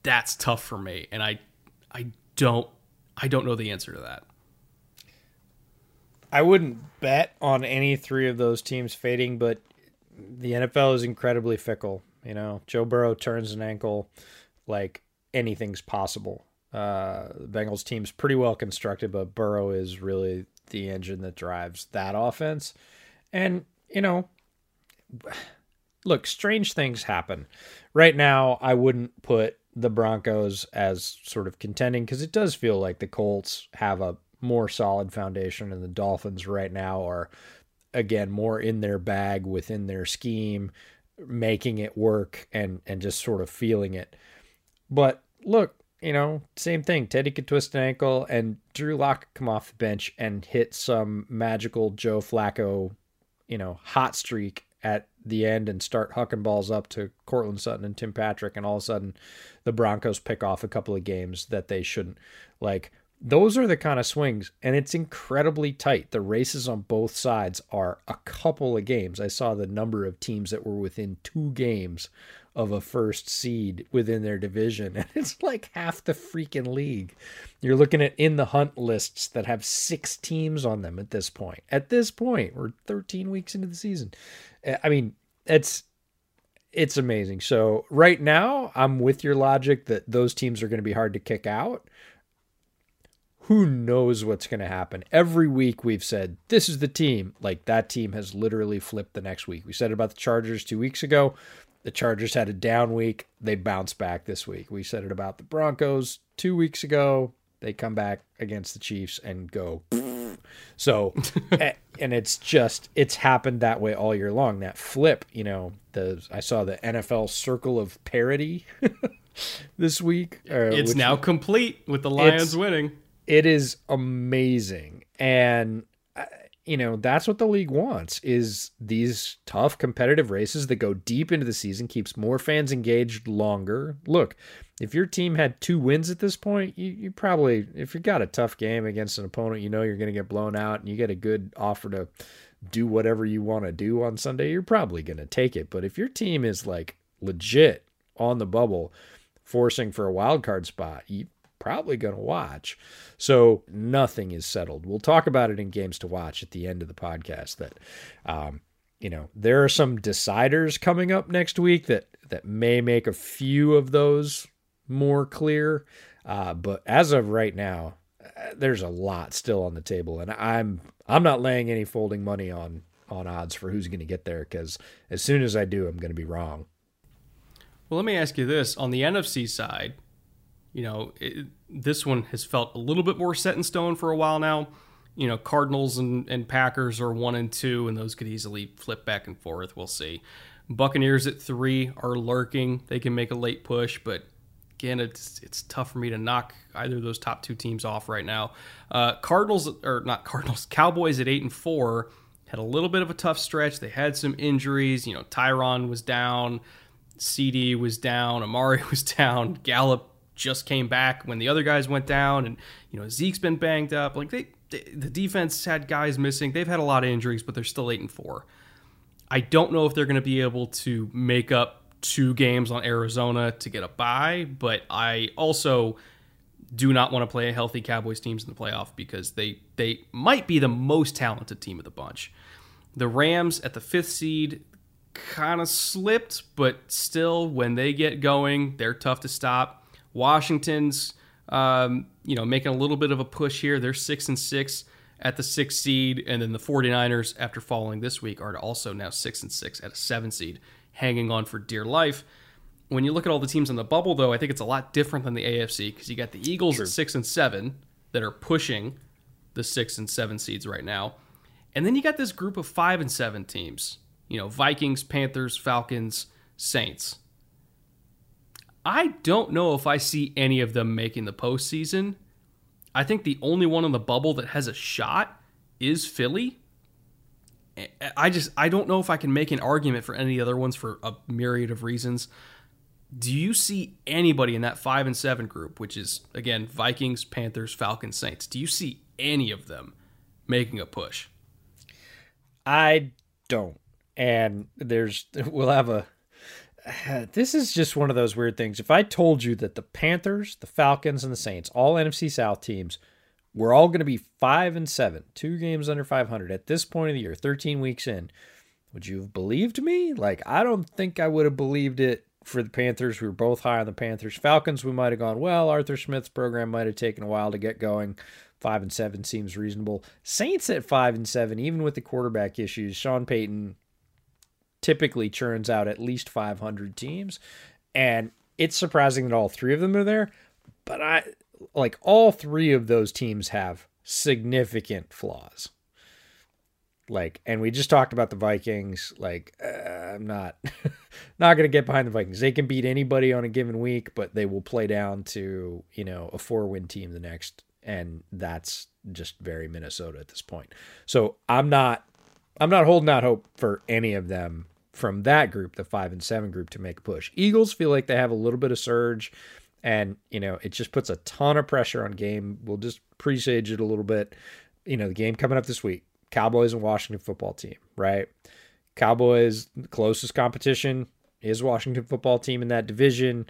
That's tough for me, and I, I don't, I don't know the answer to that. I wouldn't bet on any three of those teams fading, but the NFL is incredibly fickle. You know, Joe Burrow turns an ankle, like anything's possible. Uh, Bengals team's pretty well constructed, but Burrow is really the engine that drives that offense. And, you know, look, strange things happen. Right now, I wouldn't put the Broncos as sort of contending because it does feel like the Colts have a more solid foundation and the Dolphins right now are, again, more in their bag within their scheme, making it work and, and just sort of feeling it. But look, you know, same thing. Teddy could twist an ankle, and Drew Lock come off the bench and hit some magical Joe Flacco, you know, hot streak at the end and start hucking balls up to Courtland Sutton and Tim Patrick, and all of a sudden the Broncos pick off a couple of games that they shouldn't. Like, those are the kind of swings, and it's incredibly tight. The races on both sides are a couple of games. I saw the number of teams that were within two games of a first seed within their division. (laughs) And it's like half the freaking league. You're looking at in the hunt lists that have six teams on them at this point. At this point, we're 13 weeks into the season. Eh, I mean, it's it's amazing. So right now, I'm with your logic that those teams are going to be hard to kick out. Who knows what's going to happen? Every week we've said this is the team. Like that team has literally flipped the next week. We said it about the Chargers two weeks ago. The Chargers had a down week. They bounced back this week. We said it about the Broncos two weeks ago. They come back against the Chiefs and go. (laughs) So, (laughs) and it's just it's happened that way all year long. That flip, you know, the I saw the NFL Circle of Parity (laughs) this week. Uh, it's now complete with the Lions winning. It is amazing, and you know that's what the league wants is these tough competitive races that go deep into the season keeps more fans engaged longer. Look if your team had two wins at this point you, you probably if you got a tough game against an opponent you know you're going to get blown out and you get a good offer to do whatever you want to do on sunday you're probably going to take it. But if your team is like legit on the bubble forcing for a wild card spot you probably going to watch. So nothing is settled. We'll talk about it in games to watch at the end of the podcast. That, um, you know, there are some deciders coming up next week that that may make a few of those more clear. Uh, but as of right now, uh, there's a lot still on the table, and I'm I'm not laying any folding money on on odds for who's going to get there because as soon as I do, I'm going to be wrong. Well, let me ask you this: on the NFC side, you know, it, this one has felt a little bit more set in stone for a while now. You know, Cardinals and, and Packers are one and two, and those could easily flip back and forth. We'll see. Buccaneers at three are lurking. They can make a late push, but again, it's it's tough for me to knock either of those top two teams off right now. Uh, Cardinals or not Cardinals, (laughs) Cowboys at eight and four had a little bit of a tough stretch. They had some injuries. You know, Tyron was down, CD was down, Amari (laughs) was down, Gallup just came back when the other guys went down, and you know Zeke's been banged up. Like they, they, the defense had guys missing. They've had a lot of injuries, but they're still eight and four. I don't know if they're going to be able to make up two games on Arizona to get a bye, but I also do not want to play a healthy Cowboys teams in the playoff because they they might be the most talented team of the bunch. The Rams at the fifth seed kind of slipped, but still, when they get going, they're tough to stop. Washington's, um, you know, making a little bit of a push here. They're six and six at the six seed, and then the 49ers, after falling this week, are also now six and six at a seven seed, hanging on for dear life. when you look at all the teams in the bubble, though, I think it's a lot different than the AFC because you got the Eagles at six and seven that are pushing the six and seven seeds right now, and then you got this group of five and seven teams. You know, Vikings, Panthers, Falcons, Saints. I don't know if I see any of them making the postseason. I think the only one on the bubble that has a shot is Philly. I just I don't know if I can make an argument for any other ones for a myriad of reasons. Do you see anybody in that five and seven group, which is again Vikings, Panthers, Falcons, Saints? Do you see any of them making a push? I don't. And there's (laughs) we'll have a (sighs) this is just one of those weird things. If I told you that the Panthers, the Falcons, and the Saints, all NFC South teams, were all going to be five and seven, two games under 500 at this point of the year, 13 weeks in, would you have believed me? Like, I don't think I would have believed it for the Panthers. We were both high on the Panthers. Falcons, we might have gone, well, Arthur Smith's program might have taken a while to get going. Five and seven seems reasonable. Saints at five and seven, even with the quarterback issues, Sean Payton typically churns out at least 500 teams. And it's surprising that all three of them are there. But I like all three of those teams have significant flaws. Like, and we just talked about the Vikings. Like, uh, I'm not (laughs) not gonna get behind the Vikings. They can beat anybody on a given week, but they will play down to you know a four win team the next, and that's just very Minnesota at this point. So I'm not I'm not holding out hope for any of them from that group, the five and seven group, to make a push. Eagles feel like they have a little bit of surge, and you know it just puts a ton of pressure on game. We'll just presage it a little bit. You know the game coming up this week: Cowboys and Washington football team, right? Cowboys closest competition is Washington football team in that division.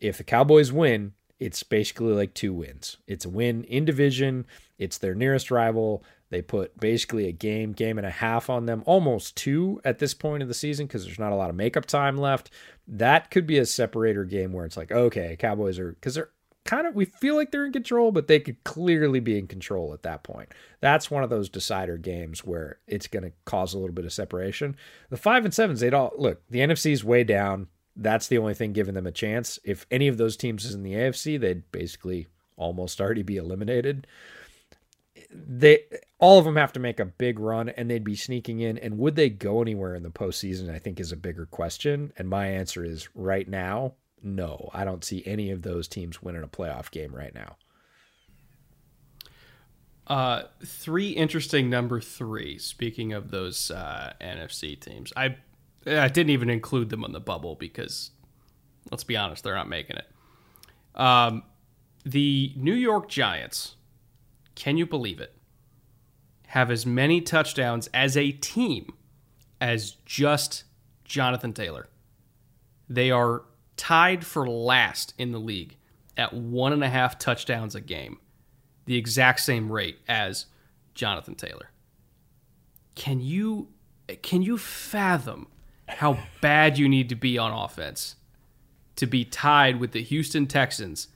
If the Cowboys win, it's basically like two wins. It's a win in division. It's their nearest rival. They put basically a game, game and a half on them, almost two at this point of the season because there's not a lot of makeup time left. That could be a separator game where it's like, okay, Cowboys are because they're kind of we feel like they're in control, but they could clearly be in control at that point. That's one of those decider games where it's going to cause a little bit of separation. The five and sevens, they'd all look. The NFC is way down. That's the only thing giving them a chance. If any of those teams is in the AFC, they'd basically almost already be eliminated they all of them have to make a big run and they'd be sneaking in and would they go anywhere in the postseason i think is a bigger question and my answer is right now no i don't see any of those teams winning a playoff game right now uh, three interesting number three. Speaking of those uh, NFC teams, I I didn't even include them on the bubble because let's be honest, they're not making it. Um, the New York Giants can you believe it? Have as many touchdowns as a team as just Jonathan Taylor. They are tied for last in the league at one and a half touchdowns a game, the exact same rate as Jonathan Taylor. Can you can you fathom how bad you need to be on offense to be tied with the Houston Texans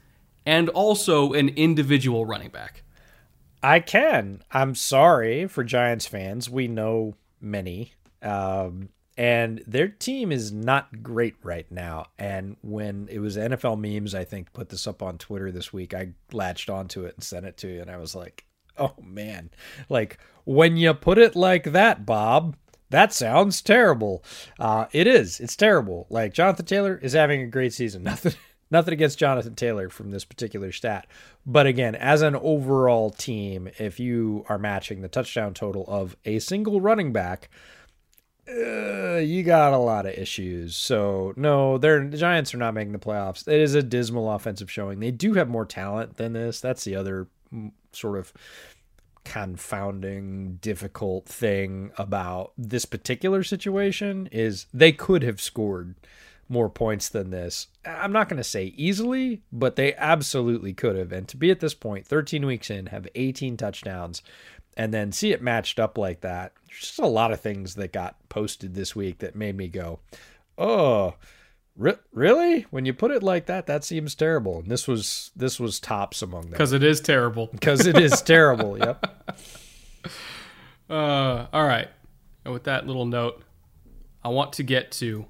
and also an individual running back? I can. I'm sorry for Giants fans. We know many. Um, and their team is not great right now. And when it was NFL memes, I think put this up on Twitter this week, I latched onto it and sent it to you. And I was like, oh man, like when you put it like that, Bob, that sounds terrible. Uh, it is. It's terrible. Like Jonathan Taylor is having a great season. (laughs) Nothing. Nothing against Jonathan Taylor from this particular stat. But again, as an overall team, if you are matching the touchdown total of a single running back, uh, you got a lot of issues. So no, they're the Giants are not making the playoffs. It is a dismal offensive showing. They do have more talent than this. That's the other mm, sort of confounding difficult thing about this particular situation is they could have scored more points than this. I'm not going to say easily, but they absolutely could have. And to be at this point, 13 weeks in, have 18 touchdowns, and then see it matched up like that. There's just a lot of things that got posted this week that made me go, oh. really? When you put it like that, that seems terrible. And this was this was tops among them because it is terrible. (laughs) Because it is terrible. Yep. (laughs) Uh, all right. And with that little note, I want to get to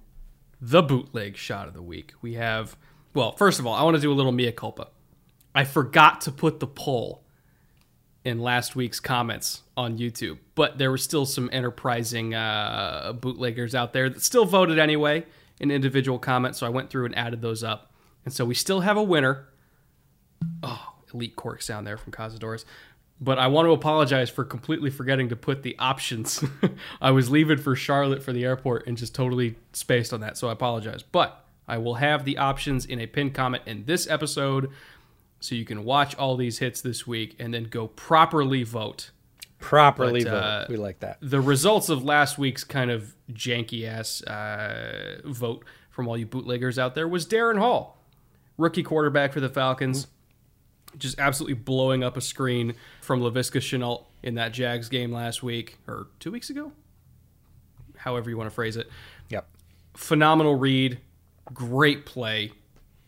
the bootleg shot of the week. We have, well, first of all, I want to do a little mea culpa. I forgot to put the poll in last week's comments on YouTube, but there were still some enterprising uh, bootleggers out there that still voted anyway in individual comments. So I went through and added those up. And so we still have a winner. Oh, elite cork sound there from Cazadores. But I want to apologize for completely forgetting to put the options. (laughs) I was leaving for Charlotte for the airport and just totally spaced on that. So I apologize. But I will have the options in a pinned comment in this episode so you can watch all these hits this week and then go properly vote. Properly But, vote. uh, we like that. The results of last week's kind of janky ass uh, vote from all you bootleggers out there was Darren Hall, rookie quarterback for the Falcons, just absolutely blowing up a screen from Laviska Shenault in that Jags game last week or two weeks ago, however you want to phrase it Yep. phenomenal read, great play,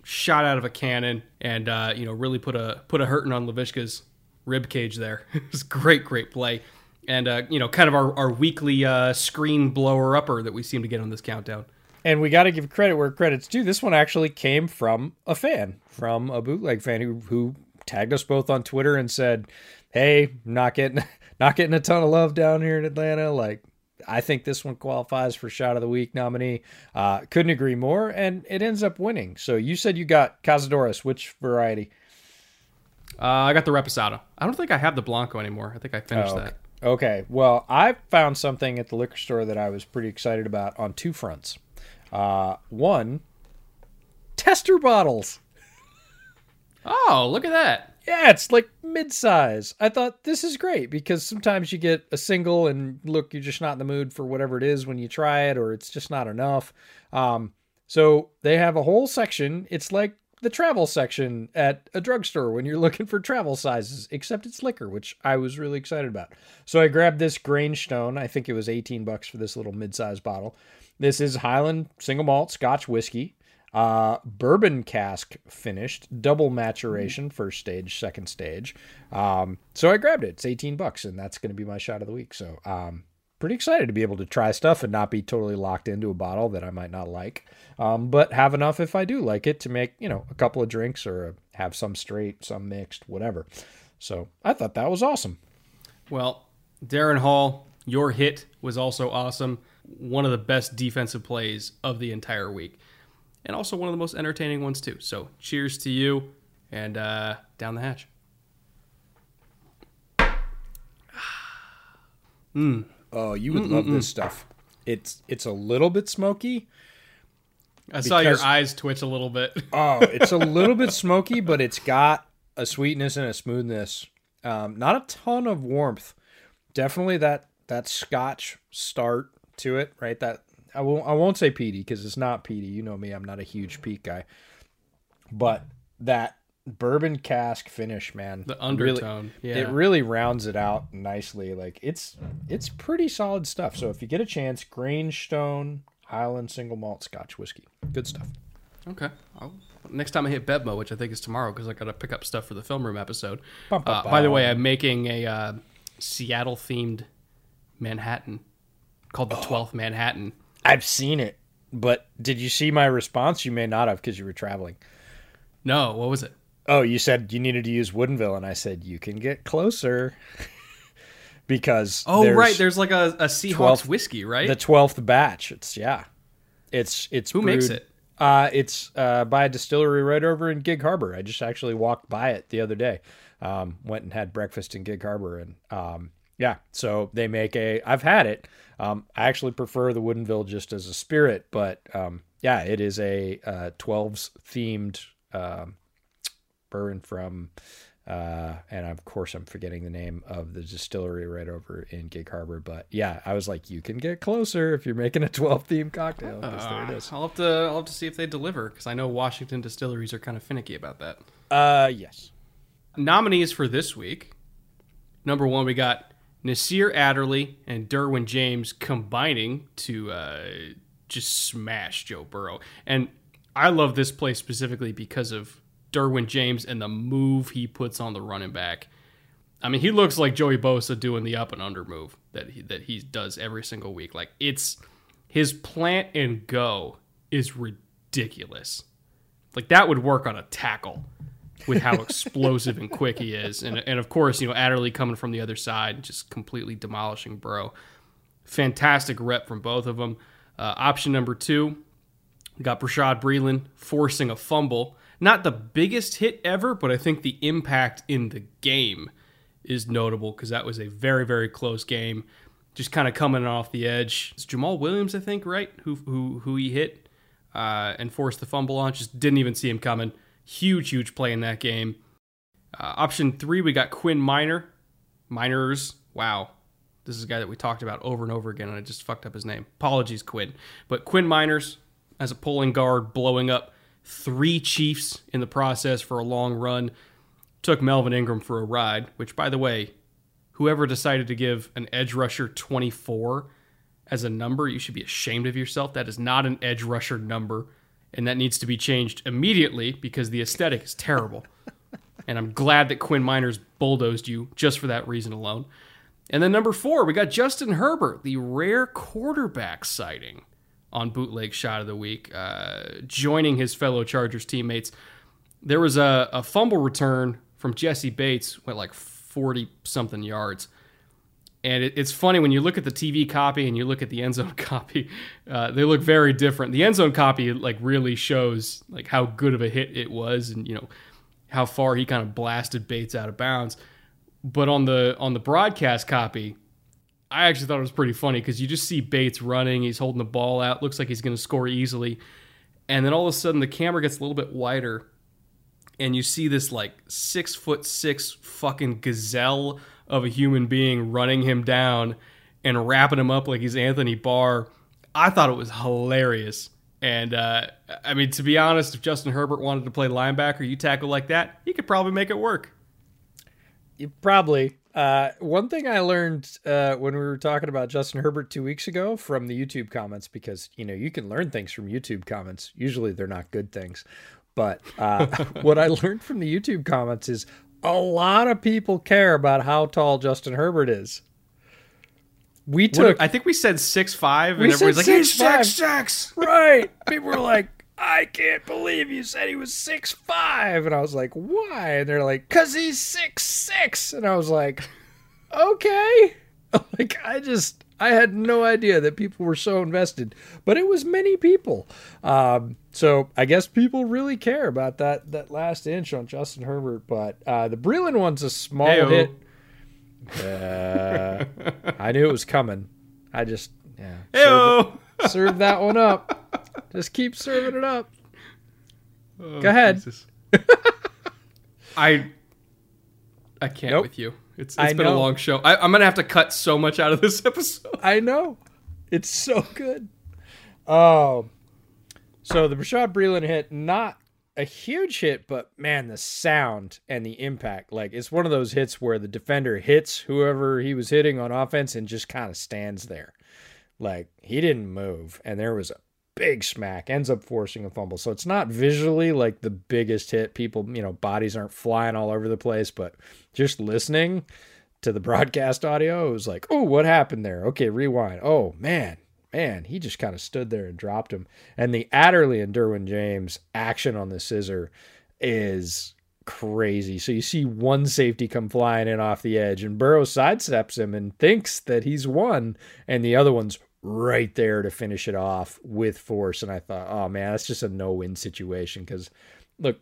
shot out of a cannon, and uh, you know really put a put a hurting on Laviska's rib cage there. (laughs) it was great, great play, and uh, you know kind of our, our weekly uh, screen blower upper that we seem to get on this countdown. And we got to give credit where credit's due. This one actually came from a fan, from a bootleg fan who who tagged us both on Twitter and said, "Hey, not getting (laughs) not getting a ton of love down here in Atlanta. Like, I think this one qualifies for shot of the week nominee. Uh, couldn't agree more, and it ends up winning. So you said you got Cazadores. Which variety? Uh, I got the Reposado. I don't think I have the Blanco anymore. I think I finished Oh, okay. that. Okay. Well, I found something at the liquor store that I was pretty excited about on two fronts. Uh, one, tester bottles. Oh, look at that! Yeah, it's like mid-size. I thought this is great because sometimes you get a single and look, you're just not in the mood for whatever it is when you try it, or it's just not enough. Um, so they have a whole section. It's like the travel section at a drugstore when you're (laughs) looking for travel sizes, except it's liquor, which I was really excited about. So I grabbed this Grangestone. I think it was 18 bucks for this little mid-size bottle. This is Highland single malt Scotch whiskey. Uh, bourbon cask finished, double maturation, first stage, second stage. Um, so I grabbed it. It's 18 bucks, and that's going to be my shot of the week. So, um, pretty excited to be able to try stuff and not be totally locked into a bottle that I might not like, um, but have enough if I do like it to make, you know, a couple of drinks or have some straight, some mixed, whatever. So I thought that was awesome. Well, Darren Hall, your hit was also awesome. One of the best defensive plays of the entire week. And also one of the most entertaining ones, too. So cheers to you and uh, down the hatch. (sighs) Oh, you would love this stuff. It's it's a little bit smoky. I saw your eyes twitch a little bit. (laughs) Oh, it's a little bit smoky, but it's got a sweetness and a smoothness. Um, not a ton of warmth. Definitely that that Scotch start to it, right? That I won't I won't say peaty because it's not peaty. You know me, I'm not a huge peat guy. But that bourbon cask finish, man, The really- undertone, yeah. it really rounds it out nicely. Like it's it's pretty solid stuff. So if you get a chance, Grangestone Highland single malt Scotch whiskey, good stuff. Okay. I'll, next time I hit Bevmo, which I think is tomorrow because I got to pick up stuff for the film room episode. Bum, bum, Uh, by the way, I'm making a uh, Seattle themed Manhattan called the 12th Manhattan. I've seen it, but did you see my response? You may not have because you were traveling. No, what was it? Oh, you said you needed to use Woodinville, and I said you can get closer (laughs) because Oh, there's right. There's like a, a Seahawks 12th whiskey, right? the twelfth batch. It's yeah, it's it's Who makes it? Uh, it's uh, by a distillery right over in Gig Harbor. I just actually walked by it the other day. Um, went and had breakfast in Gig Harbor, and um, yeah, so they make a. I've had it. Um, I actually prefer the Woodinville just as a spirit, but um, yeah, it is a uh, 12s themed um, bourbon from. Uh, and of course, I'm forgetting the name of the distillery right over in Gig Harbor. But yeah, I was like, you can get closer if you're making a 12 theme cocktail. 'cause there it Uh. I'll have to I'll have to see if they deliver because I know Washington distilleries are kind of finicky about that. Uh, yes. Nominees for this week. Number one, we got Nasir Adderley and Derwin James combining to uh, just smash Joe Burrow. And I love this play specifically because of Derwin James and the move he puts on the running back. I mean, he looks like Joey Bosa doing the up and under move that he, that he does every single week. Like it's his plant and go is ridiculous. Like that would work on a tackle with how explosive and quick he is. And, and of course, you know, Adderley coming from the other side, just completely demolishing Burrow. Fantastic rep from both of them. Uh, option number two, got Bashaud Breeland forcing a fumble. Not the biggest hit ever, but I think the impact in the game is notable because that was a very, very close game. Just kind of coming off the edge. It's Jamaal Williams, I think, right? Who who who he hit uh, and forced the fumble on. Just didn't even see him coming. Huge, huge play in that game. Uh, option three, we got Quinn Miner. Meinerz. Wow. This is a guy that we talked about over and over again, and I just fucked up his name. Apologies, Quinn. But Quinn Meinerz, as a pulling guard, blowing up three Chiefs in the process for a long run. Took Melvin Ingram for a ride, which, by the way, whoever decided to give an edge rusher 24 as a number, you should be ashamed of yourself. That is not an edge rusher number and that needs to be changed immediately because the aesthetic is terrible. (laughs) and I'm glad that Quinn Meinerz bulldozed you just for that reason alone. And then number four, we got Justin Herbert, the rare quarterback sighting on bootleg shot of the week, uh, joining his fellow Chargers teammates. There was a, a fumble return from Jessie Bates, went like 40 something yards. And it, it's funny when you look at the TV copy and you look at the end zone (laughs) copy, uh, they look very different. The end zone copy like really shows like how good of a hit it was, and you know how far he kind of blasted Bates out of bounds. But on the on the broadcast copy, I actually thought it was pretty funny because you just see Bates running, he's holding the ball out, looks like he's going to score easily, and then all of a sudden the camera gets a little bit wider, and you see this like six foot six fucking gazelle of a human being running him down and wrapping him up like he's Anthony Barr. I thought it was hilarious. And uh, I mean, to be honest, if Justin Herbert wanted to play linebacker, you tackle like that, he could probably make it work. You probably. Uh, one thing I learned uh, when we were talking about Justin Herbert two weeks ago from the YouTube comments, because you know you can learn things from YouTube comments. Usually they're not good things, but uh, (laughs) what I learned from the YouTube comments is a lot of people care about how tall Justin Herbert is. We took. What, I think we said six five, and everybody's like, "He's six six. Right? (laughs) People were like, "I can't believe you said he was six five," and I was like, "Why?" And they're like, "Cause he's six six," and I was like, "Okay." (laughs) Like I just I had no idea that people were so invested, but it was many people. Um, so I guess people really care about that that last inch on Justin Herbert. But uh, the Breeland one's a small Hey-o. hit. Uh, I knew it was coming. I just yeah serve, serve that one up. Just keep serving it up. Oh, Go ahead. (laughs) I I can't nope. with you. It's it's been a long show. I, am gonna have to cut so much out of this (laughs) episode. I know. It's so good. Oh, so the Bashaud Breeland hit, not a huge hit, but man, the sound and the impact. Like it's one of those hits where the defender hits whoever he was hitting on offense and just kind of stands there. Like he didn't move, and there was a big smack, ends up forcing a fumble. So it's not visually like the biggest hit. People, you know, bodies aren't flying all over the place, but just listening to the (laughs) broadcast audio, it was like, oh, what happened there? Okay, rewind. Oh, man, man, he just kind of stood there and dropped him. And the Adderley and Derwin James action on the scissor is crazy. So you see one safety come flying in off the edge, and Burrow sidesteps him and thinks that he's won, and the other one's right there to finish it off with force. And I thought, oh man, that's just a no win situation. Because look,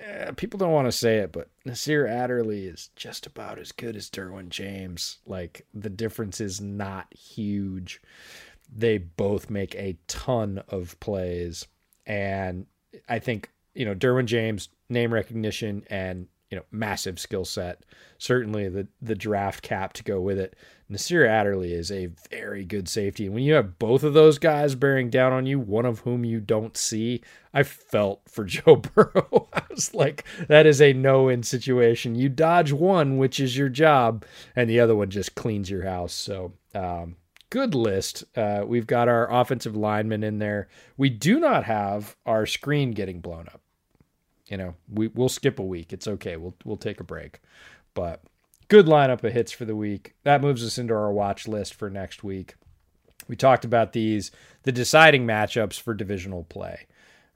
eh, people don't want to say it, but Nasir Adderley is just about as good as Derwin James. Like the difference is not huge. They both make a ton of plays. And I think, you know, Derwin James, name recognition and you know, massive skill set. Certainly the the draft cap to go with it. Nasir Adderley is a very good safety. And when you have both of those guys bearing down on you, one of whom you don't see, I felt for (laughs) Joe Burrow. I was like, that is a no-win situation. You dodge one, which is your job, and the other one just cleans your house. So um, good list. Uh, we've got our offensive linemen in there. We do not have our screen getting blown up you know, we we'll skip a week. It's okay. We'll we'll take a break. But good lineup of hits for the week. That moves us into our watch list for next week. We talked about these, the deciding matchups for divisional play,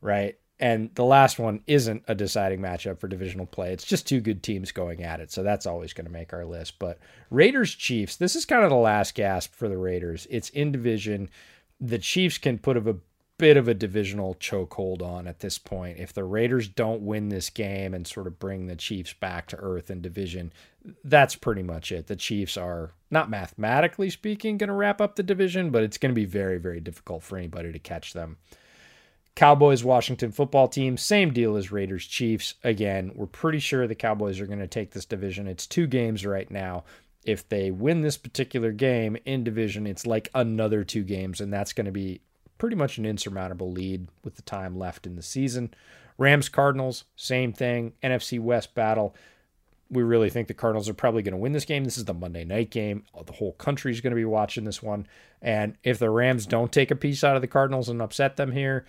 right? And the last one isn't a deciding matchup for divisional play. It's just two good teams going at it. So that's always going to make our list. But Raiders Chiefs, this is kind of the last gasp for the Raiders. It's in division. The Chiefs can put up a bit of a divisional chokehold on at this point. If the Raiders don't win this game and sort of bring the Chiefs back to earth in division, that's pretty much it. The Chiefs are not mathematically speaking going to wrap up the division, but it's going to be very, very difficult for anybody to catch them. Cowboys Washington football team, same deal as Raiders Chiefs. Again, we're pretty sure the Cowboys are going to take this division. It's two games right now. If they win this particular game in division, it's like another two games, and that's going to be pretty much an insurmountable lead with the time left in the season. Rams Cardinals, same thing. NFC West battle. We really think the Cardinals are probably going to win this game. This is the Monday night game. The whole country is going to be watching this one. And if the Rams don't take a piece out of the Cardinals and upset them here,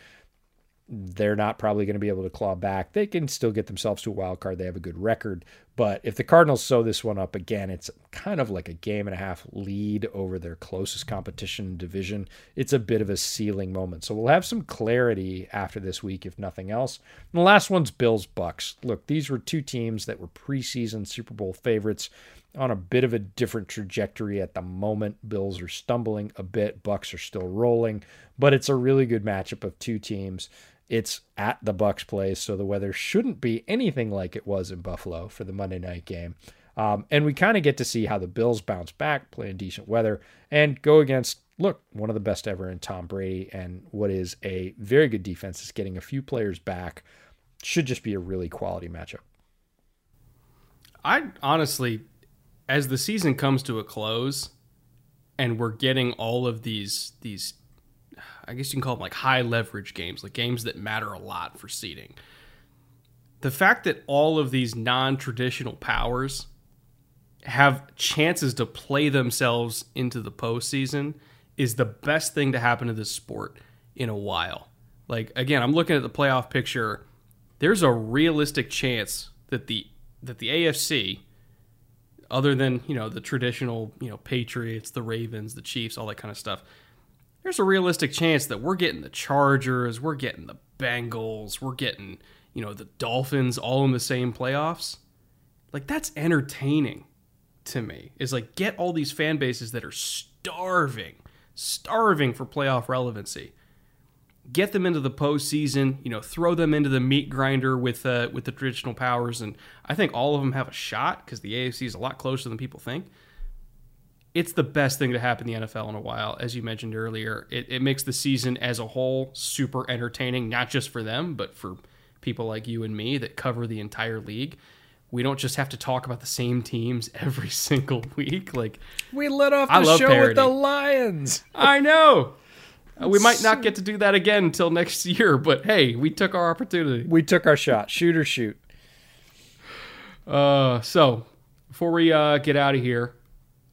they're not probably going to be able to claw back. They can still get themselves to a wild card. They have a good record. But if the Cardinals sew this one up again, it's kind of like a game and a half lead over their closest competition division. It's a bit of a ceiling moment. So we'll have some clarity after this week, if nothing else. And the last one's Bills Bucks. Look, these were two teams that were preseason Super Bowl favorites on a bit of a different trajectory at the moment. Bills are stumbling a bit, Bucks are still rolling, but it's a really good matchup of two teams. It's at the Bucks place, so the weather shouldn't be anything like it was in Buffalo for the Monday night game. Um, and we kind of get to see how the Bills bounce back, play in decent weather, and go against, look, one of the best ever in Tom Brady, and what is a very good defense is getting a few players back. Should just be a really quality matchup. I honestly, as the season comes to a close, and we're getting all of these these I guess you can call them like high leverage games, like games that matter a lot for seeding. The fact that all of these non traditional powers have chances to play themselves into the postseason is the best thing to happen to this sport in a while. Like again, I'm looking at the playoff picture. There's a realistic chance that the that the AFC, other than you know the traditional you know Patriots, the Ravens, the Chiefs, all that kind of stuff, there's a realistic chance that we're getting the Chargers, we're getting the Bengals, we're getting, you know, the Dolphins all in the same playoffs. Like that's entertaining to me. Is like get all these fan bases that are starving, starving for playoff relevancy. Get them into the postseason, you know, throw them into the meat grinder with uh, with the traditional powers, and I think all of them have a shot because the AFC is a lot closer than people think it's the best thing to happen in the NFL in a while, as you mentioned earlier. It, it makes the season as a whole super entertaining, not just for them, but for people like you and me that cover the entire league. We don't just have to talk about the same teams (laughs) every single week. Like we let off the show parody. with the Lions. I know. Uh, we might not get to do that again until next year, but hey, we took our opportunity. We took our shot. Shoot or shoot. Uh, so before we uh, get out of here,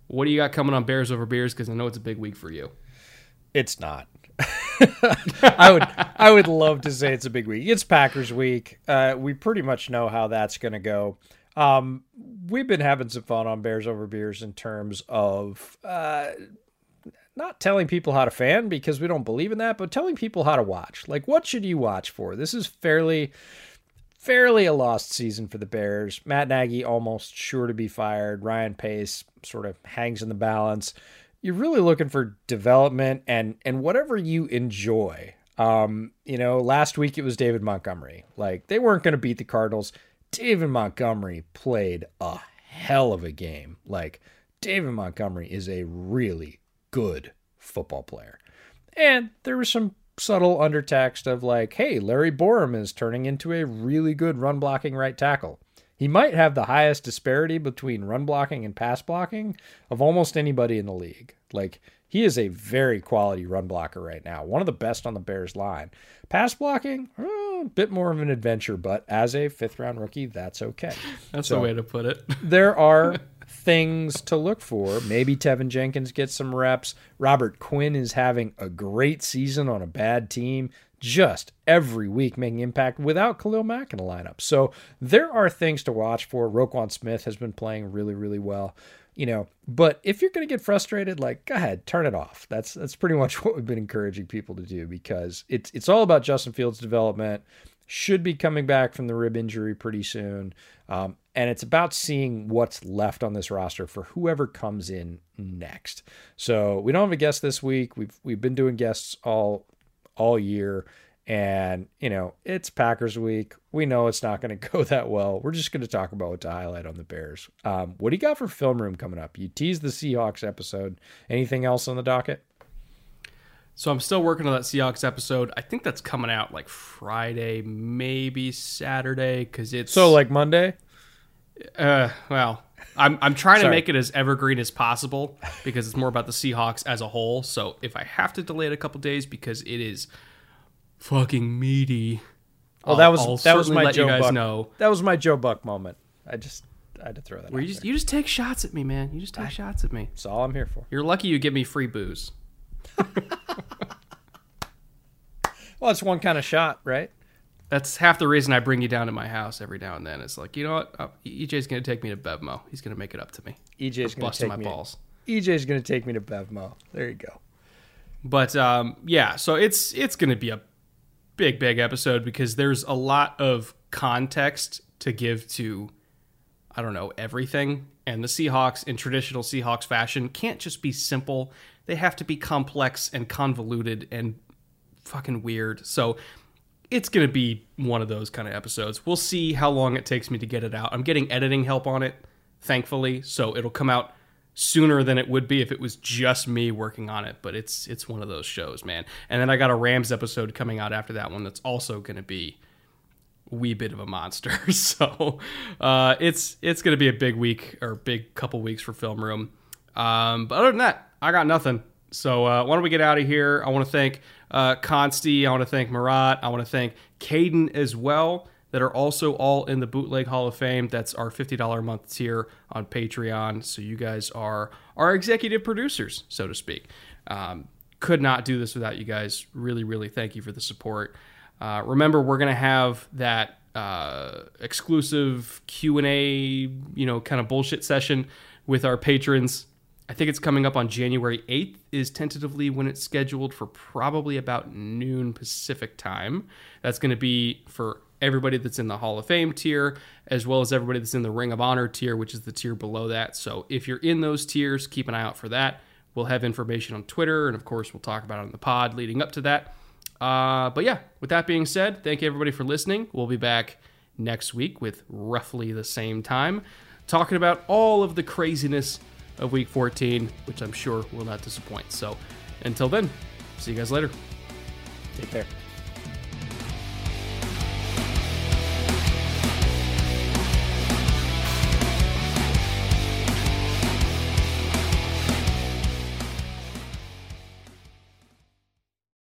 what do you got coming on Bears over Beers? Because I know it's a big week for you. It's not. (laughs) I would I would love to say it's a big week. It's Packers week. Uh, we pretty much know how that's going to go. Um, we've been having some fun on Bears over Beers in terms of uh, not telling people how to fan because we don't believe in that, but telling people how to watch. Like, what should you watch for? This is fairly fairly a lost season for the Bears. Matt Nagy almost sure to be fired. Ryan Pace sort of hangs in the balance. You're really looking for development and and whatever you enjoy. Um, you know, last week it was David Montgomery. Like they weren't going to beat the Cardinals. David Montgomery played a hell of a game. Like David Montgomery is a really good football player. And there was some subtle undertext of like, hey, Larry Borom is turning into a really good run blocking right tackle. He might have the highest disparity between run blocking and pass blocking of almost anybody in the league. Like, he is a very quality run blocker right now, one of the best on the Bears line. Pass blocking, eh, a bit more of an adventure, but as a fifth round rookie, that's okay. (laughs) That's so, the way to put it. there are (laughs) things to look for. Maybe Teven Jenkins gets some reps. Robert Quinn is having a great season on a bad team, just every week making impact without Khalil Mack in the lineup. So there are things to watch for. Roquan Smith has been playing really, really well. you know, but if you're going to get frustrated, like go ahead, turn it off. That's that's pretty much (laughs) what we've been encouraging people to do because it's it's all about Justin Fields' development. Should be coming back from the rib injury pretty soon, um, and it's about seeing what's left on this roster for whoever comes in next. So we don't have a guest this week. We've we've been doing guests all all year. And, you know, it's Packers week. We know it's not going (laughs) to go that well. We're just going to talk about what to highlight on the Bears. Um, what do you got for film room coming up? You teased the Seahawks episode. Anything else on the docket? So I'm still working on that Seahawks episode. I think that's coming out like Friday, maybe Saturday, because it's so like Monday. Uh, well, I'm I'm trying to make it as evergreen as possible because it's more about the Seahawks as a whole. So if I have to delay it a couple days because it is fucking meaty. Oh, that was I'll that was my Joe Buck. Know. That was my Joe Buck moment. I just I had to throw that. Where you just, you just take shots at me, man. You just take I, shots at me. That's all I'm here for. You're lucky you give me free booze. (laughs) well, it's one kind of shot, right? That's half the reason I bring you down to my house every now and then. It's like, you know what? Uh, EJ's going to take me to Bevmo. He's going to make it up to me. EJ's going to take my me. balls. EJ's going to take me to Bevmo. There you go. But um, yeah, so it's it's going to be a big, big episode because there's a lot of context to give to, I don't know, everything. And the Seahawks, in traditional Seahawks fashion, can't just be simple. They have to be complex and convoluted and fucking weird. So it's going to be one of those kind of episodes. We'll see how long it takes me to get it out. I'm getting editing help on it, thankfully. So it'll come out sooner than it would be if it was just me working on it. But it's it's one of those shows, man. And then I got a Rams episode coming out after that one that's also going to be wee bit of a monster. (laughs) so uh, it's it's going to be a big week or big couple weeks for Film Room. Um, but other than that, I got nothing. So uh, why don't we get out of here? I want to thank uh, Consti. I want to thank Marat. I want to thank Caden as well that are also all in the Bootleg Hall of Fame. That's our $50 a month tier on Patreon. So you guys are our executive producers, so to speak. Um, could not do this without you guys. Really, really thank you for the support. Uh, remember, we're going to have that uh, exclusive Q&A, you know, kind of bullshit session with our patrons. I think it's coming up on January 8th is tentatively when it's scheduled for probably about noon Pacific time. That's going to be for everybody that's in the Hall of Fame tier, as well as everybody that's in the Ring of Honor tier, which is the tier below that. So if you're in those tiers, keep an eye out for that. We'll have information on Twitter, and of course, we'll talk about it on the pod leading up to that. Uh, but yeah, with that being said, thank you everybody for listening. We'll be back next week with roughly the same time, talking about all of the craziness of week 14, which I'm sure will not disappoint. So until then, see you guys later. Take care.